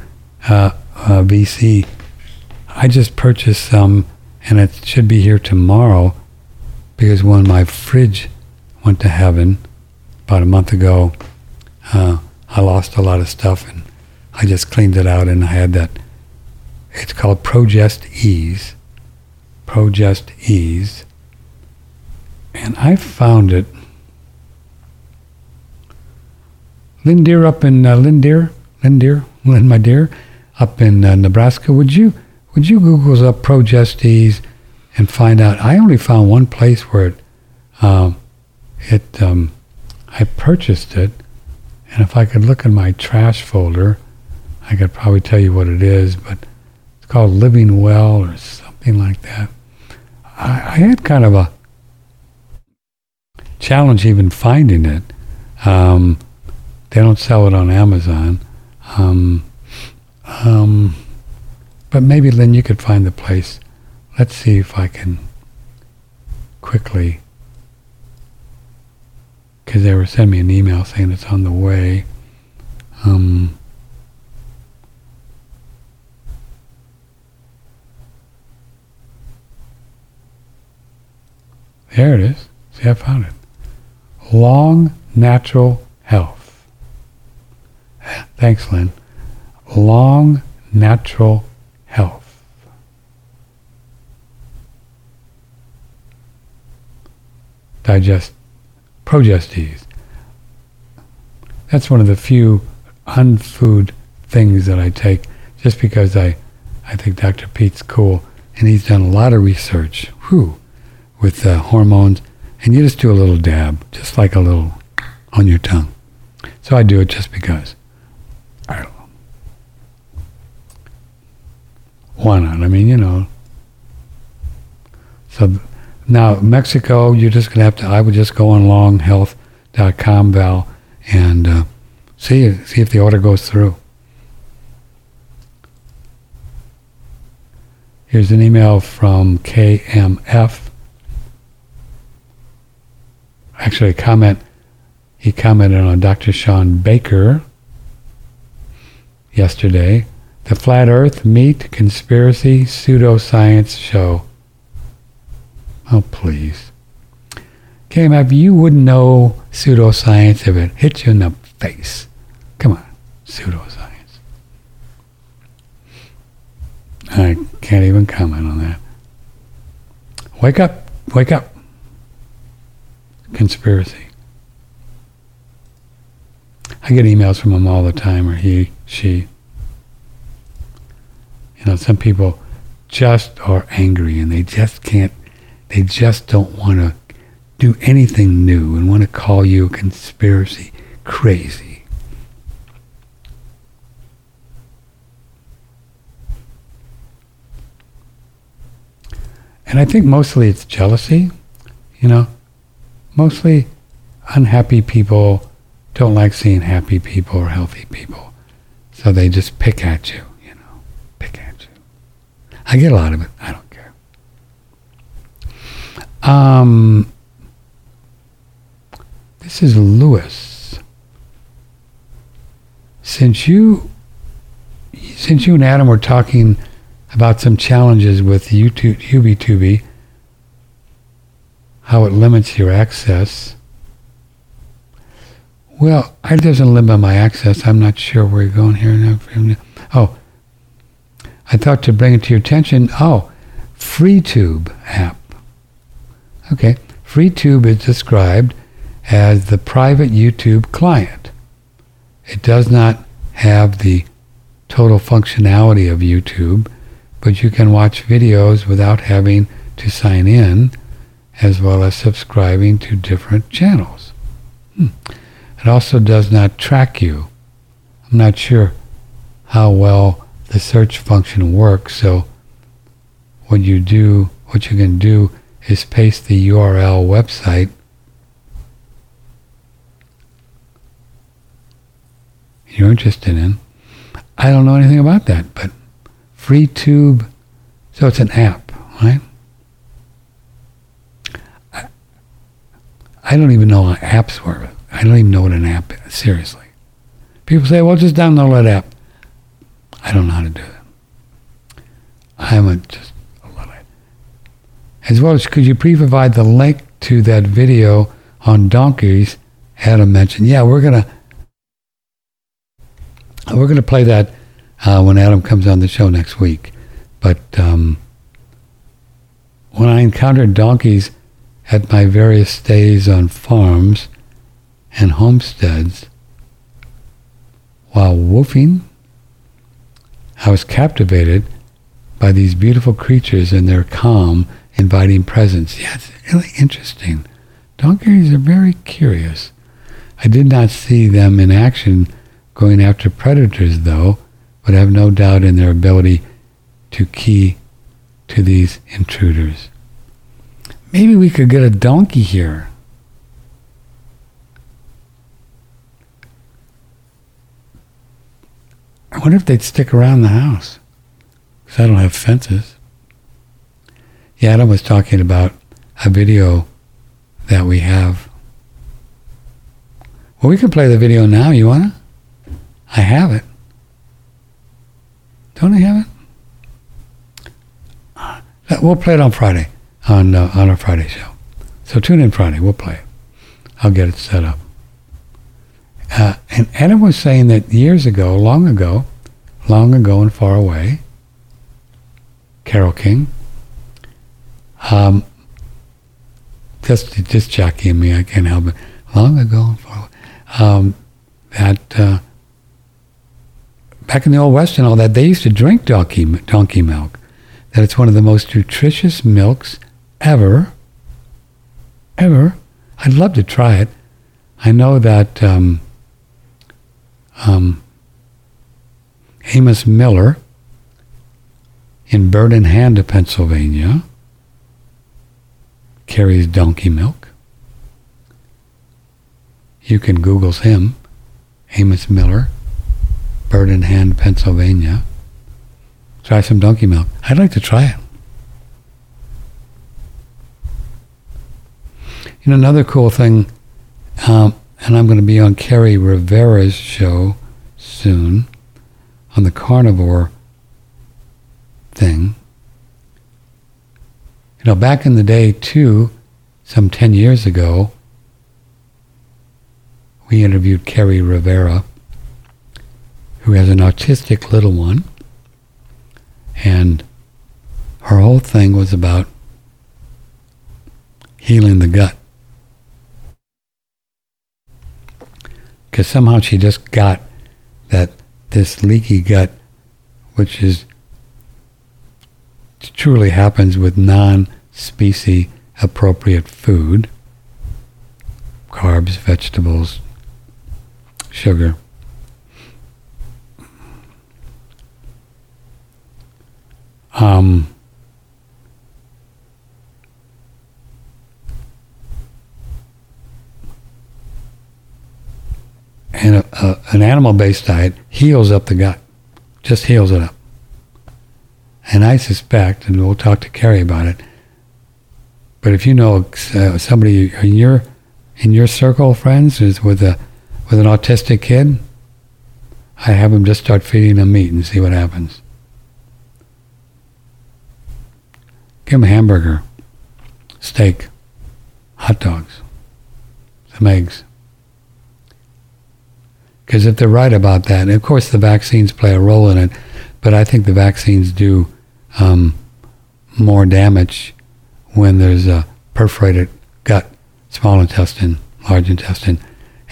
uh, uh, BC. I just purchased some, and it should be here tomorrow, because when my fridge went to heaven about a month ago, uh, I lost a lot of stuff, and I just cleaned it out, and I had that. It's called Progest Ease. Progest Ease. And I found it. Lynn Deer up in uh, Lynn Deer, Lynn my dear, up in uh, Nebraska. Would you would you Google up Progest-E and find out? I only found one place where it um, it um, I purchased it, and if I could look in my trash folder, I could probably tell you what it is. But it's called Living Well or something like that. I, I had kind of a challenge even finding it. Um, they don't sell it on Amazon. Um, um, but maybe, Lynn, you could find the place. Let's see if I can quickly, because they were sending me an email saying it's on the way. Um, there it is. See, I found it. Long Natural Health. Thanks, Lynn. Long Natural Health. Digest Progestes. That's one of the few unfood things that I take just because I, I think Dr. Peat's cool and he's done a lot of research whew, with uh, hormones and you just do a little dab, just like a little on your tongue. So I do it just because. I don't know. Why not? I mean, you know. So th- now Mexico, you're just gonna have to. I would just go on longhealth.com, Val, and uh, see see if the order goes through. Here's an email from KMF. Actually, a comment. He commented on Dr. Shawn Baker yesterday. The Flat Earth Meat Conspiracy Pseudoscience Show. Oh, please. KMF, you wouldn't know pseudoscience if it hit you in the face. Come on, pseudoscience. I can't even comment on that. Wake up, wake up. Conspiracy. I get emails from him all the time, or he, she. You know, some people just are angry and they just can't, they just don't want to do anything new and want to call you a conspiracy crazy. And I think mostly it's jealousy, you know. Mostly unhappy people don't like seeing happy people or healthy people. So they just pick at you, you know, pick at you. I get a lot of it. I don't. Um, this is Lewis. Since you, since you and Adam were talking about some challenges with YouTube, YubiTubi, how it limits your access. Well, it doesn't limit my access. I'm not sure where you're going here. Oh, I thought to bring it to your attention. Oh, FreeTube app. Okay, FreeTube is described as the private YouTube client. It does not have the total functionality of YouTube but you can watch videos without having to sign in, as well as subscribing to different channels. Hmm. It also does not track you. I'm not sure how well the search function works, so what you do, what you can do is paste the URL website you're interested in. I don't know anything about that, but FreeTube. So it's an app, right? I, I don't even know what apps were. I don't even know what an app is, seriously. People say, well, just download that app. I don't know how to do that. I haven't just as well as could you please provide the link to that video on donkeys Adam mentioned. Yeah, we're gonna we're gonna play that uh, when Adam comes on the show next week. But um, when I encountered donkeys at my various stays on farms and homesteads while woofing, I was captivated by these beautiful creatures and their calm, inviting presence. Yeah, it's really interesting. Donkeys are very curious. I did not see them in action going after predators, though, but I have no doubt in their ability to key to these intruders. Maybe we could get a donkey here. I wonder if they'd stick around the house. Because I don't have fences. Adam was talking about a video that we have. Well, we can play the video now. You want to? I have it. Don't I have it? we'll play it on Friday, on uh, on our Friday show. So tune in Friday. We'll play it. I'll get it set up. Uh, and Adam was saying that years ago, long ago, long ago and far away, Carole King, um, just just Jackie and me, I can't help it. Long ago um, that uh, back in the old west and all that, they used to drink donkey donkey milk. That it's one of the most nutritious milks ever. Ever. I'd love to try it. I know that um, um, Amos Miller in Bird in Hand, Pennsylvania, carries donkey milk. You can Google him, Amos Miller. Bird in Hand, Pennsylvania. Try some donkey milk. I'd like to try it. You know, another cool thing, um, and I'm going to be on Kerri Rivera's show soon on the carnivore thing. You know, back in the day, too, some 10 years ago, we interviewed Kerri Rivera, who has an autistic little one, and her whole thing was about healing the gut. Because somehow she just got that this leaky gut, which is truly happens with non specie appropriate food, carbs, vegetables, sugar. Um, and a, a, an animal-based diet heals up the gut, just heals it up. And I suspect, and we'll talk to Kerri about it. But if you know uh, somebody in your in your circle of friends is with a with an autistic kid, I have them just start feeding them meat and see what happens. Give them a hamburger, steak, hot dogs, some eggs. Because if they're right about that, of course the vaccines play a role in it, but I think the vaccines do um, more damage when there's a perforated gut, small intestine, large intestine,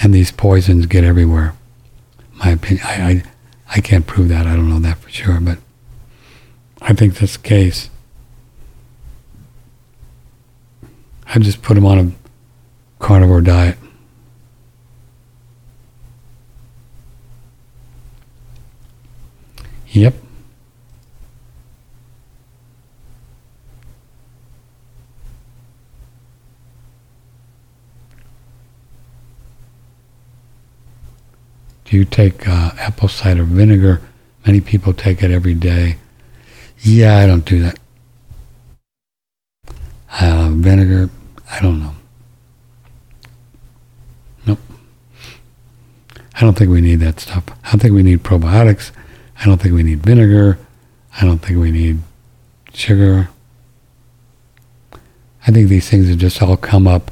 and these poisons get everywhere. My opinion, I, I, I can't prove that. I don't know that for sure, but I think that's the case. I just put them on a carnivore diet. Yep. Do you take uh, apple cider vinegar? Many people take it every day. Yeah, I don't do that. Uh, vinegar, I don't know. Nope. I don't think we need that stuff. I don't think we need probiotics. I don't think we need vinegar. I don't think we need sugar. I think these things have just all come up,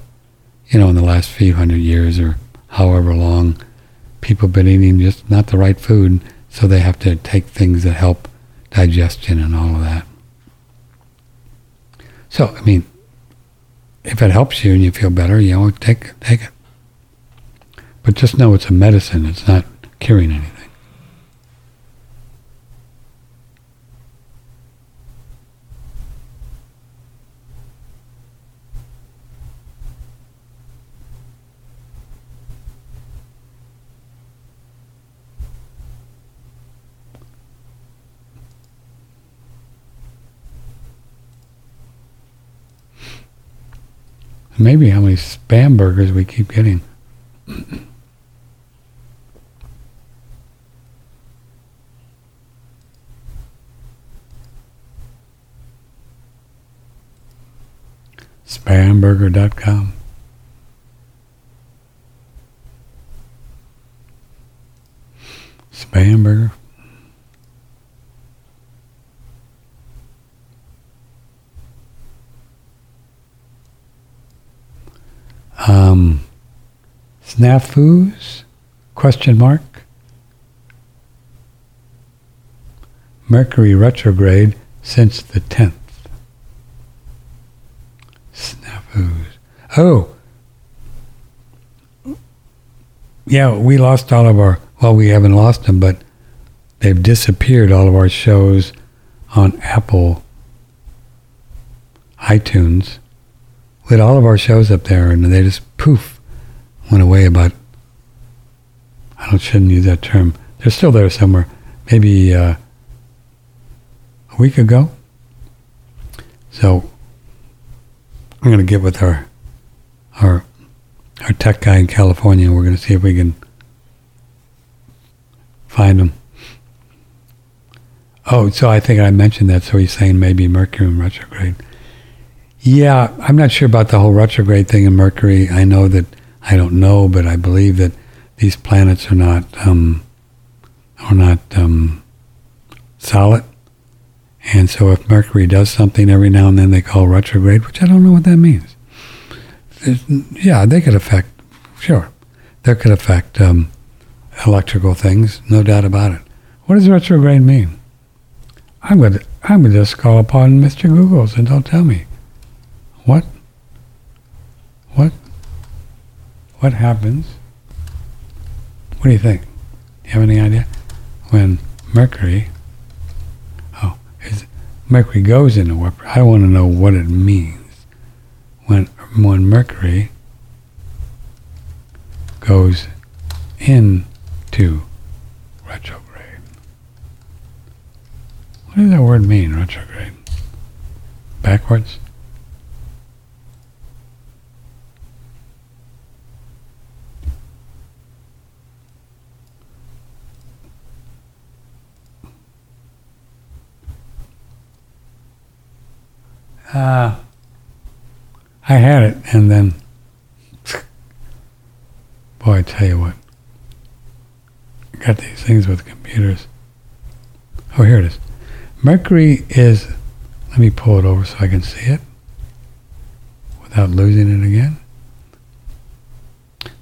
you know, in the last few hundred years or however long. People been eating just not the right food, so they have to take things that help digestion and all of that. So, I mean, if it helps you and you feel better, you know, take take it. But just know it's a medicine. It's not curing anything. Maybe how many spam burgers we keep getting. Spamburger.com. Spamburger. Um, snafus? Question mark. Mercury retrograde since the 10th. Snafus. Oh. Yeah, we lost all of our, well, we haven't lost them, but they've disappeared, all of our shows on Apple iTunes we had all of our shows up there, and they just poof went away. About I don't shouldn't use that term. They're still there somewhere. Maybe uh, a week ago. So I'm going to get with our our our tech guy in California. We're going to see if we can find them. Oh, so I think I mentioned that. So he's saying maybe Mercury in retrograde. Yeah, I'm not sure about the whole retrograde thing in Mercury. I know that I don't know, but I believe that these planets are not um, are not um, solid. And so, if Mercury does something every now and then, they call retrograde, which I don't know what that means. It's, yeah, they could affect. Sure, that could affect um, electrical things, no doubt about it. What does retrograde mean? I'm going to I'm going to just call upon Mr. Googles and don't tell me. What? What? What happens? What do you think? You have any idea? When Mercury, oh, is Mercury goes into warp. I want to know what it means when when Mercury goes into retrograde. What does that word mean, retrograde? Backwards? Uh, I had it, and then, boy, I tell you what, got these things with computers. Oh, here it is. Mercury is, let me pull it over so I can see it without losing it again.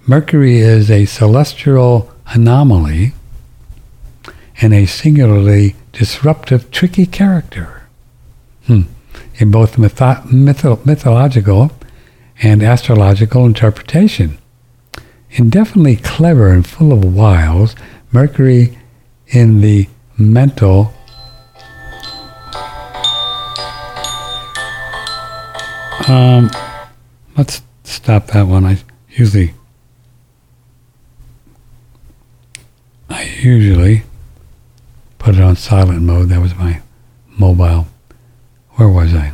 Mercury is a celestial anomaly and a singularly disruptive, tricky character. In both mytho- mytho- mythological and astrological interpretation. Indefinitely clever and full of wiles, Mercury in the mental um, let's stop that one. I usually I usually put it on silent mode. That was my mobile where was I?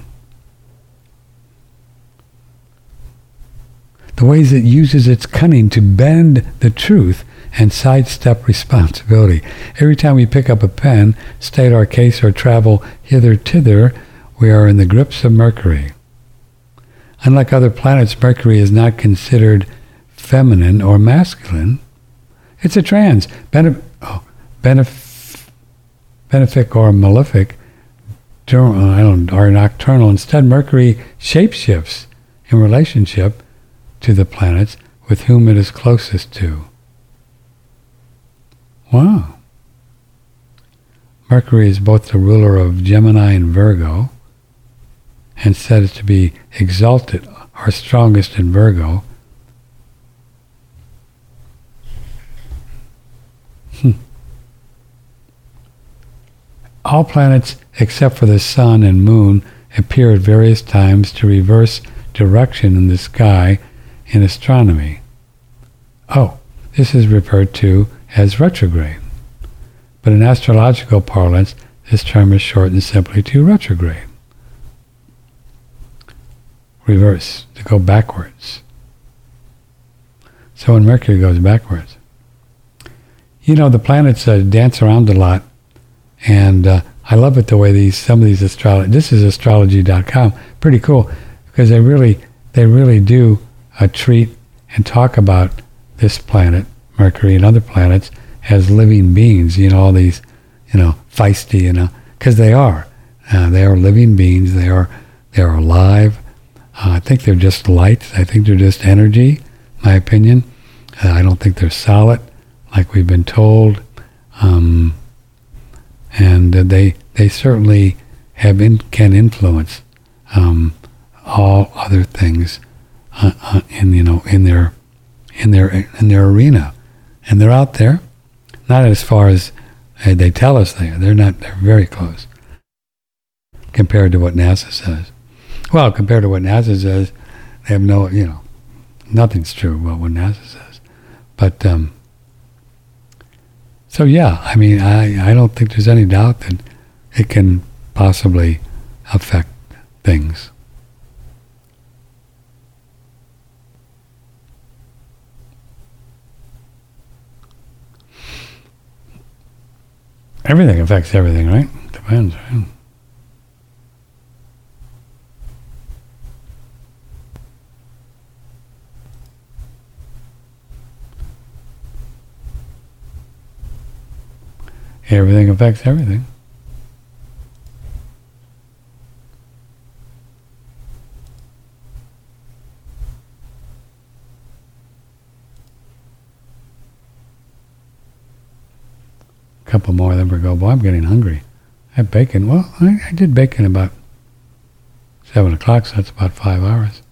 The ways it uses its cunning to bend the truth and sidestep responsibility. Every time we pick up a pen, state our case, or travel hither thither, we are in the grips of Mercury. Unlike other planets, Mercury is not considered feminine or masculine. It's a trans, benef- oh, benef- benefic or malefic, I don't, are nocturnal. Instead, Mercury shapeshifts in relationship to the planets with whom it is closest to. Wow. Mercury is both the ruler of Gemini and Virgo, and said to be exalted or strongest in Virgo. Hmm. All planets except for the sun and moon appear at various times to reverse direction in the sky in astronomy. Oh, this is referred to as retrograde. But in astrological parlance, this term is shortened simply to retrograde. Reverse, to go backwards. So when Mercury goes backwards. You know, the planets uh, dance around a lot and uh, I love it the way these some of these astrology. This is astrology.com. Pretty cool because they really they really do uh, treat and talk about this planet, Mercury, and other planets as living beings. You know, all these, you know, feisty, you know, because they are. Uh, they are living beings. They are they are alive. Uh, I think they're just light. I think they're just energy. My opinion. Uh, I don't think they're solid, like we've been told. Um, and uh, they they certainly have in, can influence um, all other things uh, uh, in you know in their in their in their arena, and they're out there, not as far as uh, they tell us they are. They're not. They're very close compared to what NASA says. Well, compared to what NASA says, they have no you know nothing's true about what NASA says, but. Um, so yeah, I mean, I, I don't think there's any doubt that it can possibly affect things. Everything affects everything, right? Depends, right? Everything affects everything. A couple more, then we go. Boy, I'm getting hungry. I had bacon. Well, I, I did bacon about seven o'clock, so that's about five hours.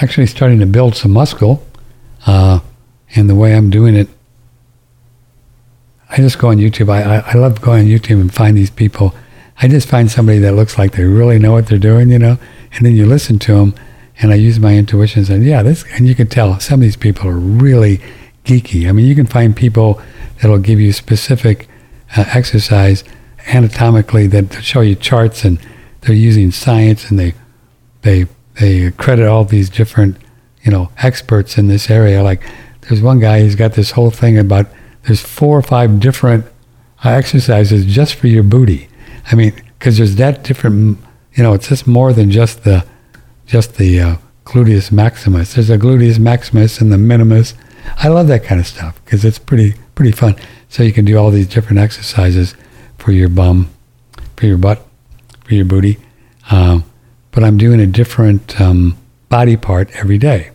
Actually, starting to build some muscle, uh, and the way I'm doing it, I just go on YouTube. I, I, I love going on YouTube and find these people. I just find somebody that looks like they really know what they're doing, you know, and then you listen to them and I use my intuition and say, yeah, this, and you can tell some of these people are really geeky. I mean, you can find people that'll give you specific uh, exercise anatomically that show you charts and they're using science and they, they, they credit all these different, you know, experts in this area. Like there's one guy, he's got this whole thing about there's four or five different uh, exercises just for your booty. I mean, because there's that different, you know, it's just more than just the just the uh, gluteus maximus. There's a gluteus maximus and the minimus. I love that kind of stuff because it's pretty pretty fun. So you can do all these different exercises for your bum, for your butt, for your booty. Um, but I'm doing a different um, body part every day.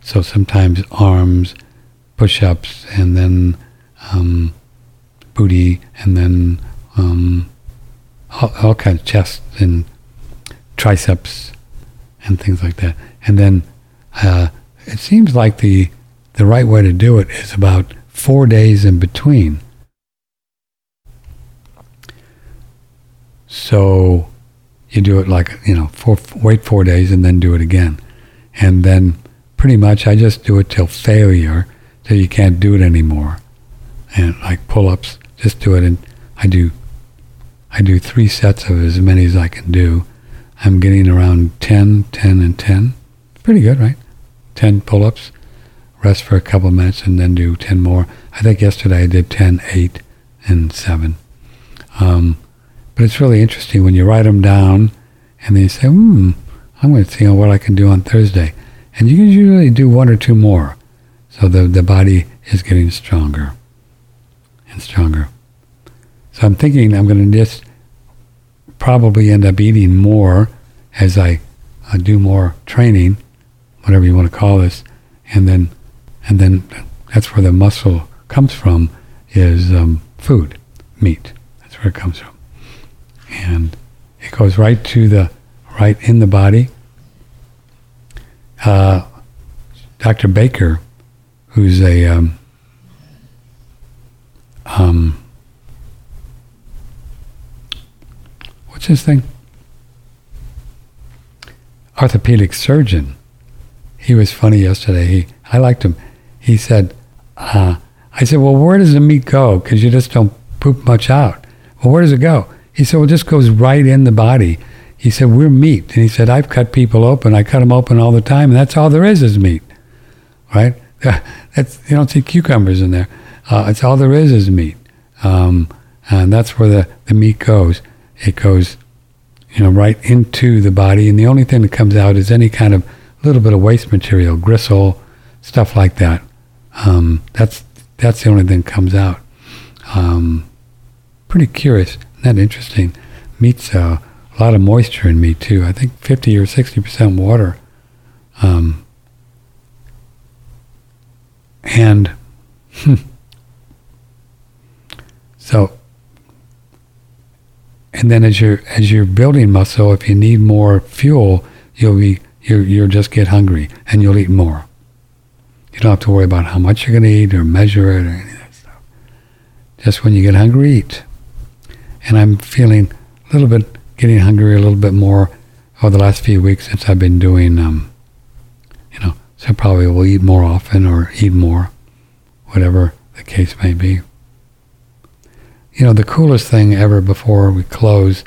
So sometimes arms, push-ups, and then um, booty, and then um, all, all kinds of chest and triceps and things like that. And then uh, it seems like the the right way to do it is about four days in between. So you do it like you know, four, wait four days and then do it again, and then pretty much I just do it till failure, till you can't do it anymore, and like pull-ups, just do it, and I do I do three sets of as many as I can do, I'm getting around 10, 10, and 10. Pretty good, right? 10 pull ups, rest for a couple of minutes, and then do 10 more. I think yesterday I did 10, 8, and 7. Um, but it's really interesting when you write them down and then you say, hmm, I'm going to see what I can do on Thursday. And you can usually do one or two more. So the, the body is getting stronger and stronger. So I'm thinking I'm going to just probably end up eating more as I do more training, whatever you want to call this, and then and then that's where the muscle comes from is um, food, meat. That's where it comes from, and it goes right to the right in the body. Uh, Dr. Baker, who's a um, um, what's his thing? Orthopedic surgeon. He was funny yesterday. He, I liked him. He said, uh, I said, well, where does the meat go? Because you just don't poop much out. Well, where does it go? He said, well, it just goes right in the body. He said, we're meat. And he said, I've cut people open. I cut them open all the time, and that's all there is is meat, right? That's, you don't see cucumbers in there. Uh, it's all there is is meat. Um, and that's where the, the meat goes it goes, you know, right into the body, and the only thing that comes out is any kind of little bit of waste material, gristle, stuff like that. Um, that's that's the only thing that comes out. Um, pretty curious, that interesting? Meat's uh, a lot of moisture in meat too. I think fifty or sixty percent water. Um, and so and then as you're as you're building muscle, if you need more fuel, you'll be you you'll just get hungry and you'll eat more. You don't have to worry about how much you're going to eat or measure it or any of that stuff. Just when you get hungry, eat. And I'm feeling a little bit getting hungry a little bit more over the last few weeks since I've been doing, um, you know, so I probably will eat more often or eat more, whatever the case may be you know, the coolest thing ever before we close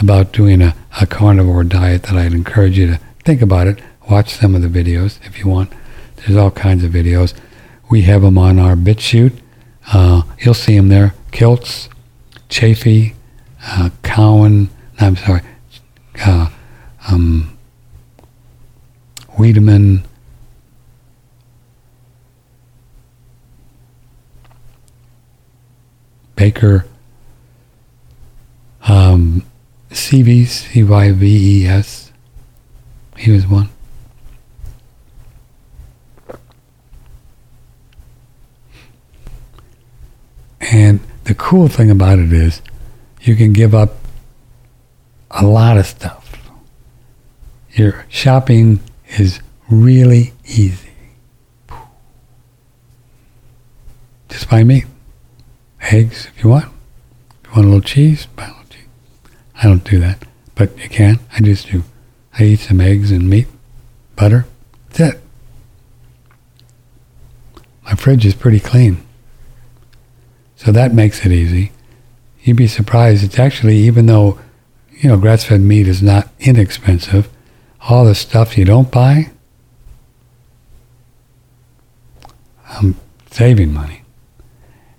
about doing a, a carnivore diet that I'd encourage you to think about it. Watch some of the videos if you want. There's all kinds of videos. We have them on our BitChute. Uh, you'll see them there. Kiltz, Chaffee, uh, Cowan, I'm sorry, uh, um, Wiedemann, Baker, um, CVS, C-Y-V-E-S. He was one. And the cool thing about it is you can give up a lot of stuff. Your shopping is really easy. Just buy meat. Eggs if you want. If you want a little cheese, buy a little cheese. I don't do that, but you can. I just do. I eat some eggs and meat, butter. That's it. My fridge is pretty clean. So that makes it easy. You'd be surprised. It's actually, even though, you know, grass fed meat is not inexpensive, all the stuff you don't buy, I'm saving money.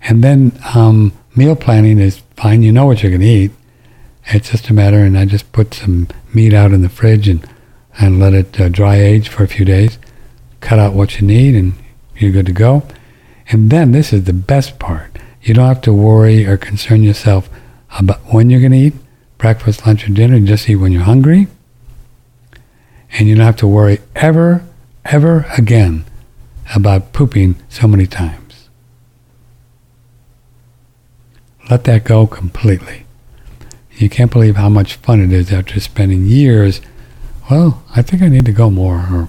And then um, meal planning is fine. You know what you're going to eat. It's just a matter, and I just put some meat out in the fridge and, and let it uh, dry age for a few days. Cut out what you need, and you're good to go. And then this is the best part. You don't have to worry or concern yourself about when you're going to eat breakfast, lunch, or dinner. You just eat when you're hungry. And you don't have to worry ever, ever again about pooping so many times. Let that go completely. You can't believe how much fun it is after spending years. Well, I think I need to go more or.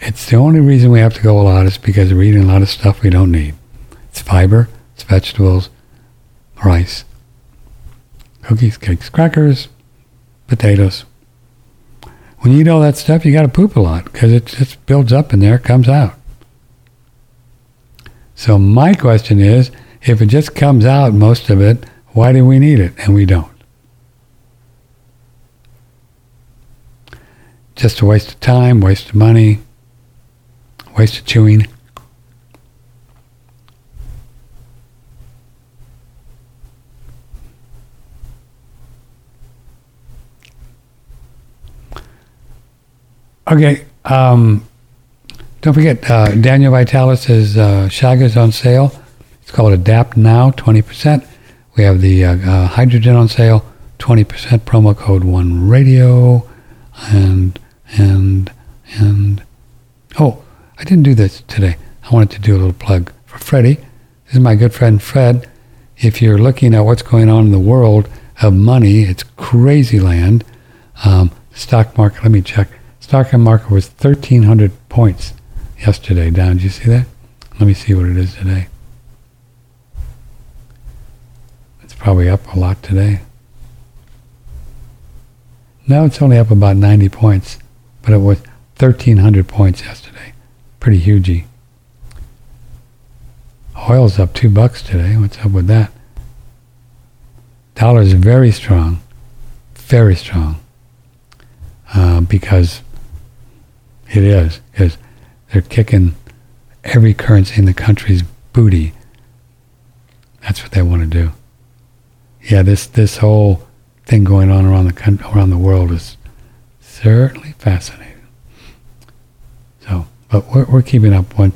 It's the only reason we have to go a lot is because we're eating a lot of stuff we don't need. It's fiber, it's vegetables, rice, cookies, cakes, crackers, potatoes. When you eat all that stuff, you got to poop a lot because it just builds up in there, comes out. So my question is, if it just comes out, most of it, why do we need it? And we don't. Just a waste of time, waste of money, waste of chewing. Okay. Um, don't forget, uh, Daniel Vitalis' uh, Chaga's on sale. It's called Adapt Now, 20%. We have the uh, uh, hydrogen on sale, 20% promo code one radio, and and and oh, I didn't do this today. I wanted to do a little plug for Freddie. This is my good friend Fred. If you're looking at what's going on in the world of money, it's crazy land. Um, stock market. Let me check. Stock market was 1,300 points yesterday down. Did you see that? Let me see what it is today. It's probably up a lot today. Now it's only up about 90 points, but it was 1,300 points yesterday. Pretty hugey. Oil's up two bucks today. What's up with that? Dollar's very strong, very strong, uh, because it is because they're kicking every currency in the country's booty. That's what they want to do. Yeah, this this whole thing going on around the around the world is certainly fascinating. But we're, we're keeping up one,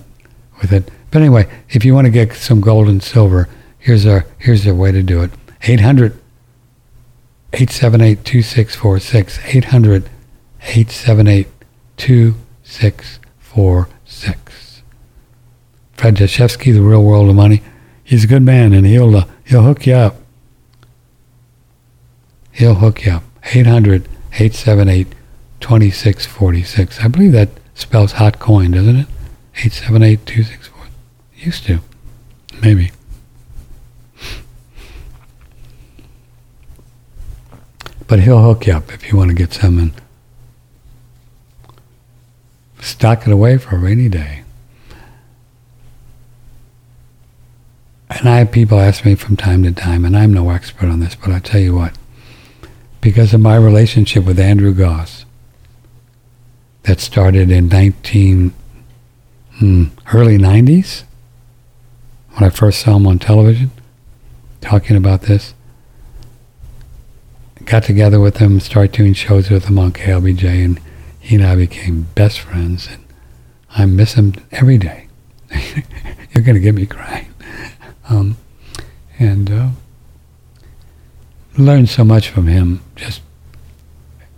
with it. But anyway, if you want to get some gold and silver, here's our here's a way to do it. 800 878 2646 800 878 2646 Fred Dashevsky, The Real World of Money. He's a good man and he'll uh, he'll hook you up. He'll hook you up. 800 878 2646. I believe that spells hot coin, doesn't it? 878 264. Used to. Maybe. But he'll hook you up if you want to get some and stock it away for a rainy day. And I have people ask me from time to time, and I'm no expert on this, but I'll tell you what, because of my relationship with Andrew Goss, that started in 19 hmm, early 90s when I first saw him on television talking about this. Got together with him, started doing shows with him on KLBJ, and he and I became best friends, and I miss him every day. You're going to get me crying. Um, and uh, learned so much from him just,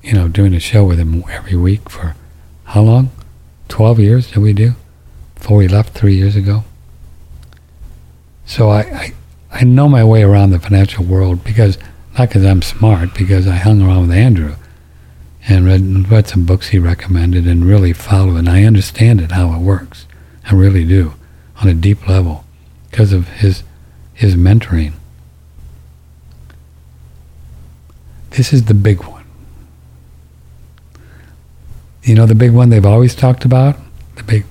you know, doing a show with him every week for how long? 12 years did we do? Before we left three years ago. So I, I, I know my way around the financial world because, not because I'm smart, because I hung around with Andrew and read, read some books he recommended and really follow it. And I understand it, how it works. I really do, on a deep level, because of his, his mentoring. This is the big one. You know the big one they've always talked about? The big.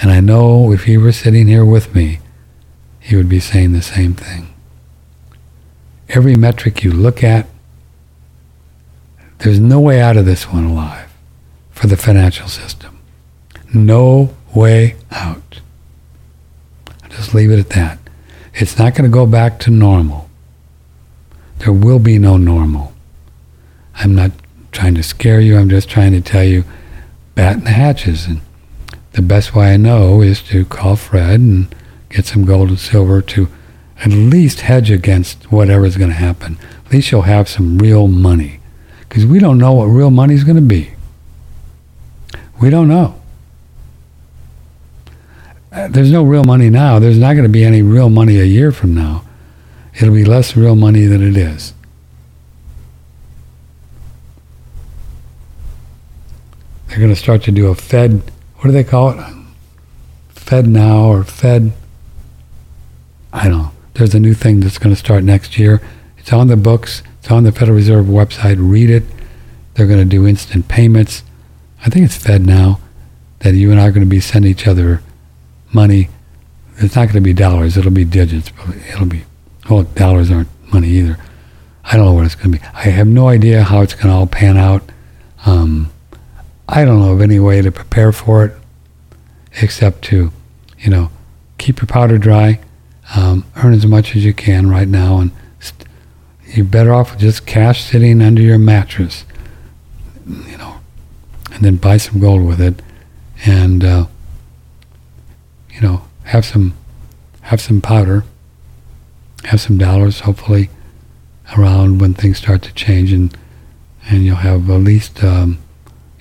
And I know if he were sitting here with me, he would be saying the same thing. Every metric you look at, there's no way out of this one alive for the financial system. No way out. I'll just leave it at that. It's not going to go back to normal. There will be no normal. I'm not trying to scare you. I'm just trying to tell you, batten the hatches. And the best way I know is to call Fred and get some gold and silver to at least hedge against whatever's going to happen. At least you'll have some real money. Because we don't know what real money is going to be. We don't know. Uh, there's no real money now. There's not going to be any real money a year from now. It'll be less real money than it is. They're going to start to do a Fed, what do they call it? FedNow or Fed, I don't know. There's a new thing that's going to start next year. It's on the books. It's on the Federal Reserve website. Read it. They're going to do instant payments. I think it's FedNow that you and I are going to be sending each other money. It's not going to be dollars. It'll be digits. But it'll be, well, dollars aren't money either. I don't know what it's going to be. I have no idea how it's going to all pan out. Um, I don't know of any way to prepare for it except to, you know, keep your powder dry, um, earn as much as you can right now, and st- you're better off with just cash sitting under your mattress, you know, and then buy some gold with it, and uh, you know, have some have some powder, have some dollars, hopefully, around when things start to change, and and you'll have at least um,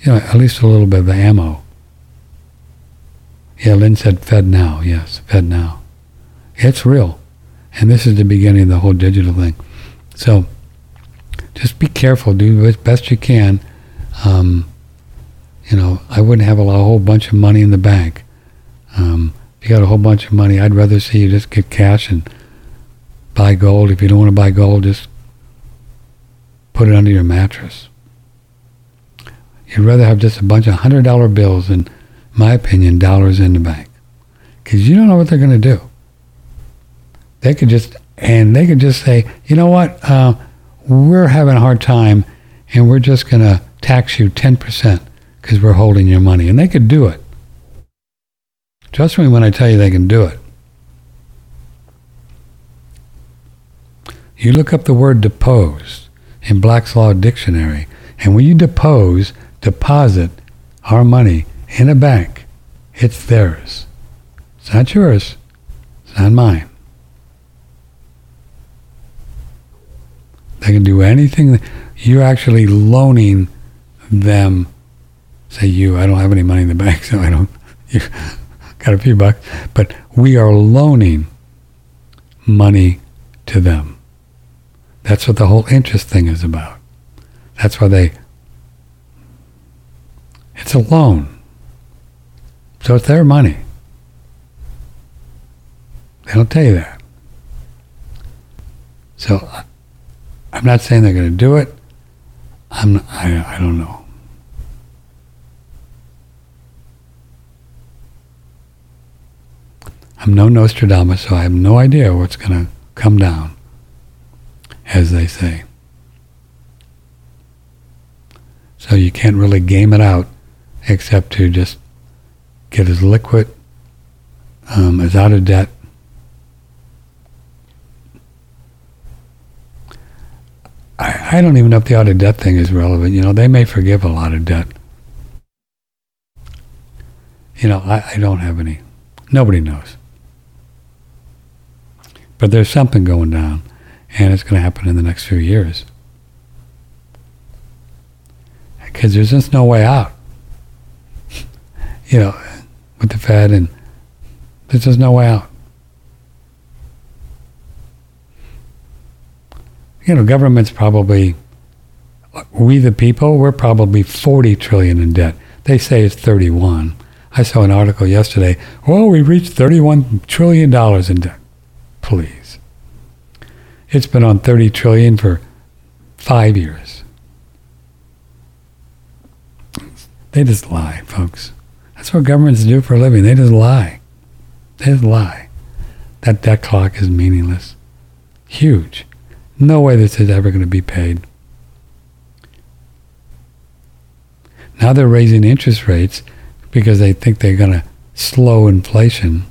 you know at least a little bit of the ammo. Yeah, Lynn said FedNow. Yes, FedNow. It's real, and this is the beginning of the whole digital thing. So just be careful. Do as best you can. Um, you know, I wouldn't have a, whole bunch of money in the bank. Um, if you got a whole bunch of money, I'd rather see you just get cash and buy gold. If you don't want to buy gold, just put it under your mattress. You'd rather have just a bunch of hundred dollar bills, in my opinion, dollars in the bank, because you don't know what they're going to do. They could just and they could just say, you know what, uh, we're having a hard time, and we're just going to tax you ten percent because we're holding your money, and they could do it. Trust me when I tell you they can do it. You look up the word depose in Black's Law Dictionary, and when you depose, deposit our money in a bank, it's theirs. It's not yours. It's not mine. They can do anything. You're actually loaning them. Say you. I don't have any money in the bank, so I don't. You, got a few bucks, but we are loaning money to them. That's what the whole interest thing is about. That's why they, it's a loan. So it's their money. They don't tell you that. So I'm not saying they're going to do it. I'm, I, I don't know. I'm no Nostradamus, so I have no idea what's going to come down, as they say. So you can't really game it out except to just get as liquid, um, as out of debt. I, I don't even know if the out of debt thing is relevant. You know, they may forgive a lot of debt. You know, I, I don't have any. Nobody knows. But there's something going down, and it's going to happen in the next few years. Because there's just no way out. You know, with the Fed, and there's just no way out. You know, government's probably, we the people, we're probably 40 trillion in debt. They say it's 31. I saw an article yesterday. Well, we reached $31 trillion in debt. Please. It's been on 30 trillion for five years. They just lie, folks. That's what governments do for a living. They just lie. They just lie. That debt clock is meaningless. Huge. No way this is ever going to be paid. Now they're raising interest rates because they think they're going to slow inflation.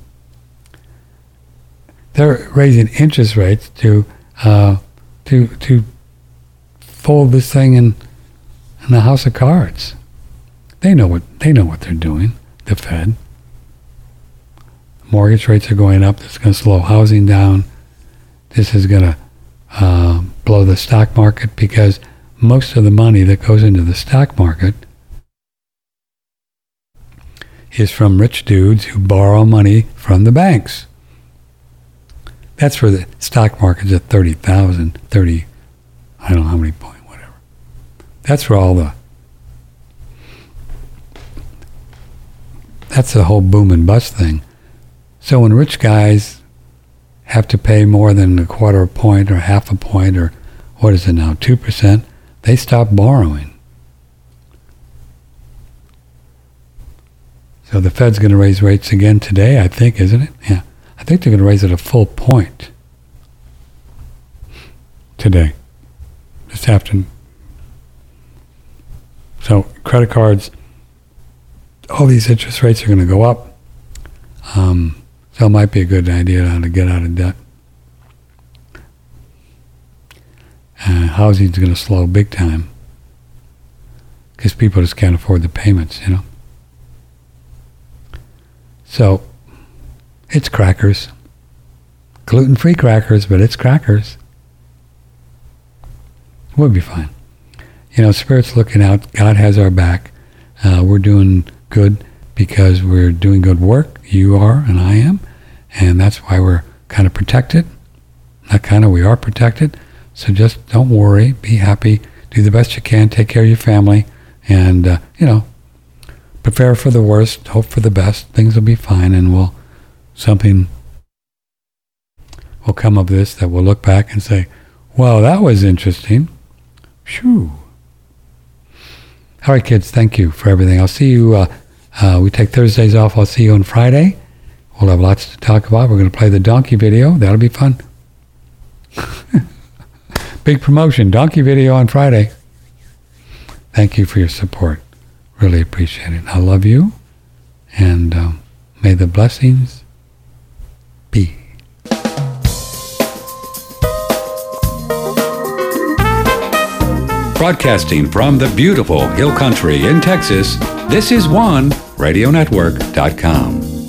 They're raising interest rates to uh, to to fold this thing in in the house of cards. They know what they know what they're doing. The Fed. Mortgage rates are going up. This is going to slow housing down. This is going to uh, blow the stock market because most of the money that goes into the stock market is from rich dudes who borrow money from the banks. That's where the stock market's at 30,000, 30, I don't know how many point, whatever. That's where all the, that's the whole boom and bust thing. So when rich guys have to pay more than a quarter point or half a point or what is it now, 2%, they stop borrowing. So the Fed's going to raise rates again today, I think, isn't it? Yeah. I think they're going to raise it a full point today, this afternoon. So credit cards, all these interest rates are going to go up. Um, so it might be a good idea to get out of debt. Uh, housing's going to slow big time because people just can't afford the payments, you know. So it's crackers. Gluten free crackers, but it's crackers. We'll be fine. You know, Spirit's looking out. God has our back. Uh, we're doing good because we're doing good work. You are, and I am. And that's why we're kind of protected. Not kind of, we are protected. So just don't worry. Be happy. Do the best you can. Take care of your family. And, uh, you know, prepare for the worst, hope for the best. Things will be fine, and we'll something will come of this that we'll look back and say, "Well, that was interesting." Shoo. All right, kids. Thank you for everything. I'll see you. Uh, uh, we take Thursdays off. I'll see you on Friday. We'll have lots to talk about. We're going to play the donkey video. That'll be fun. Big promotion. Donkey video on Friday. Thank you for your support. Really appreciate it. I love you, and um, may the blessings Broadcasting from the beautiful Hill Country in Texas, this is one radionetwork.com.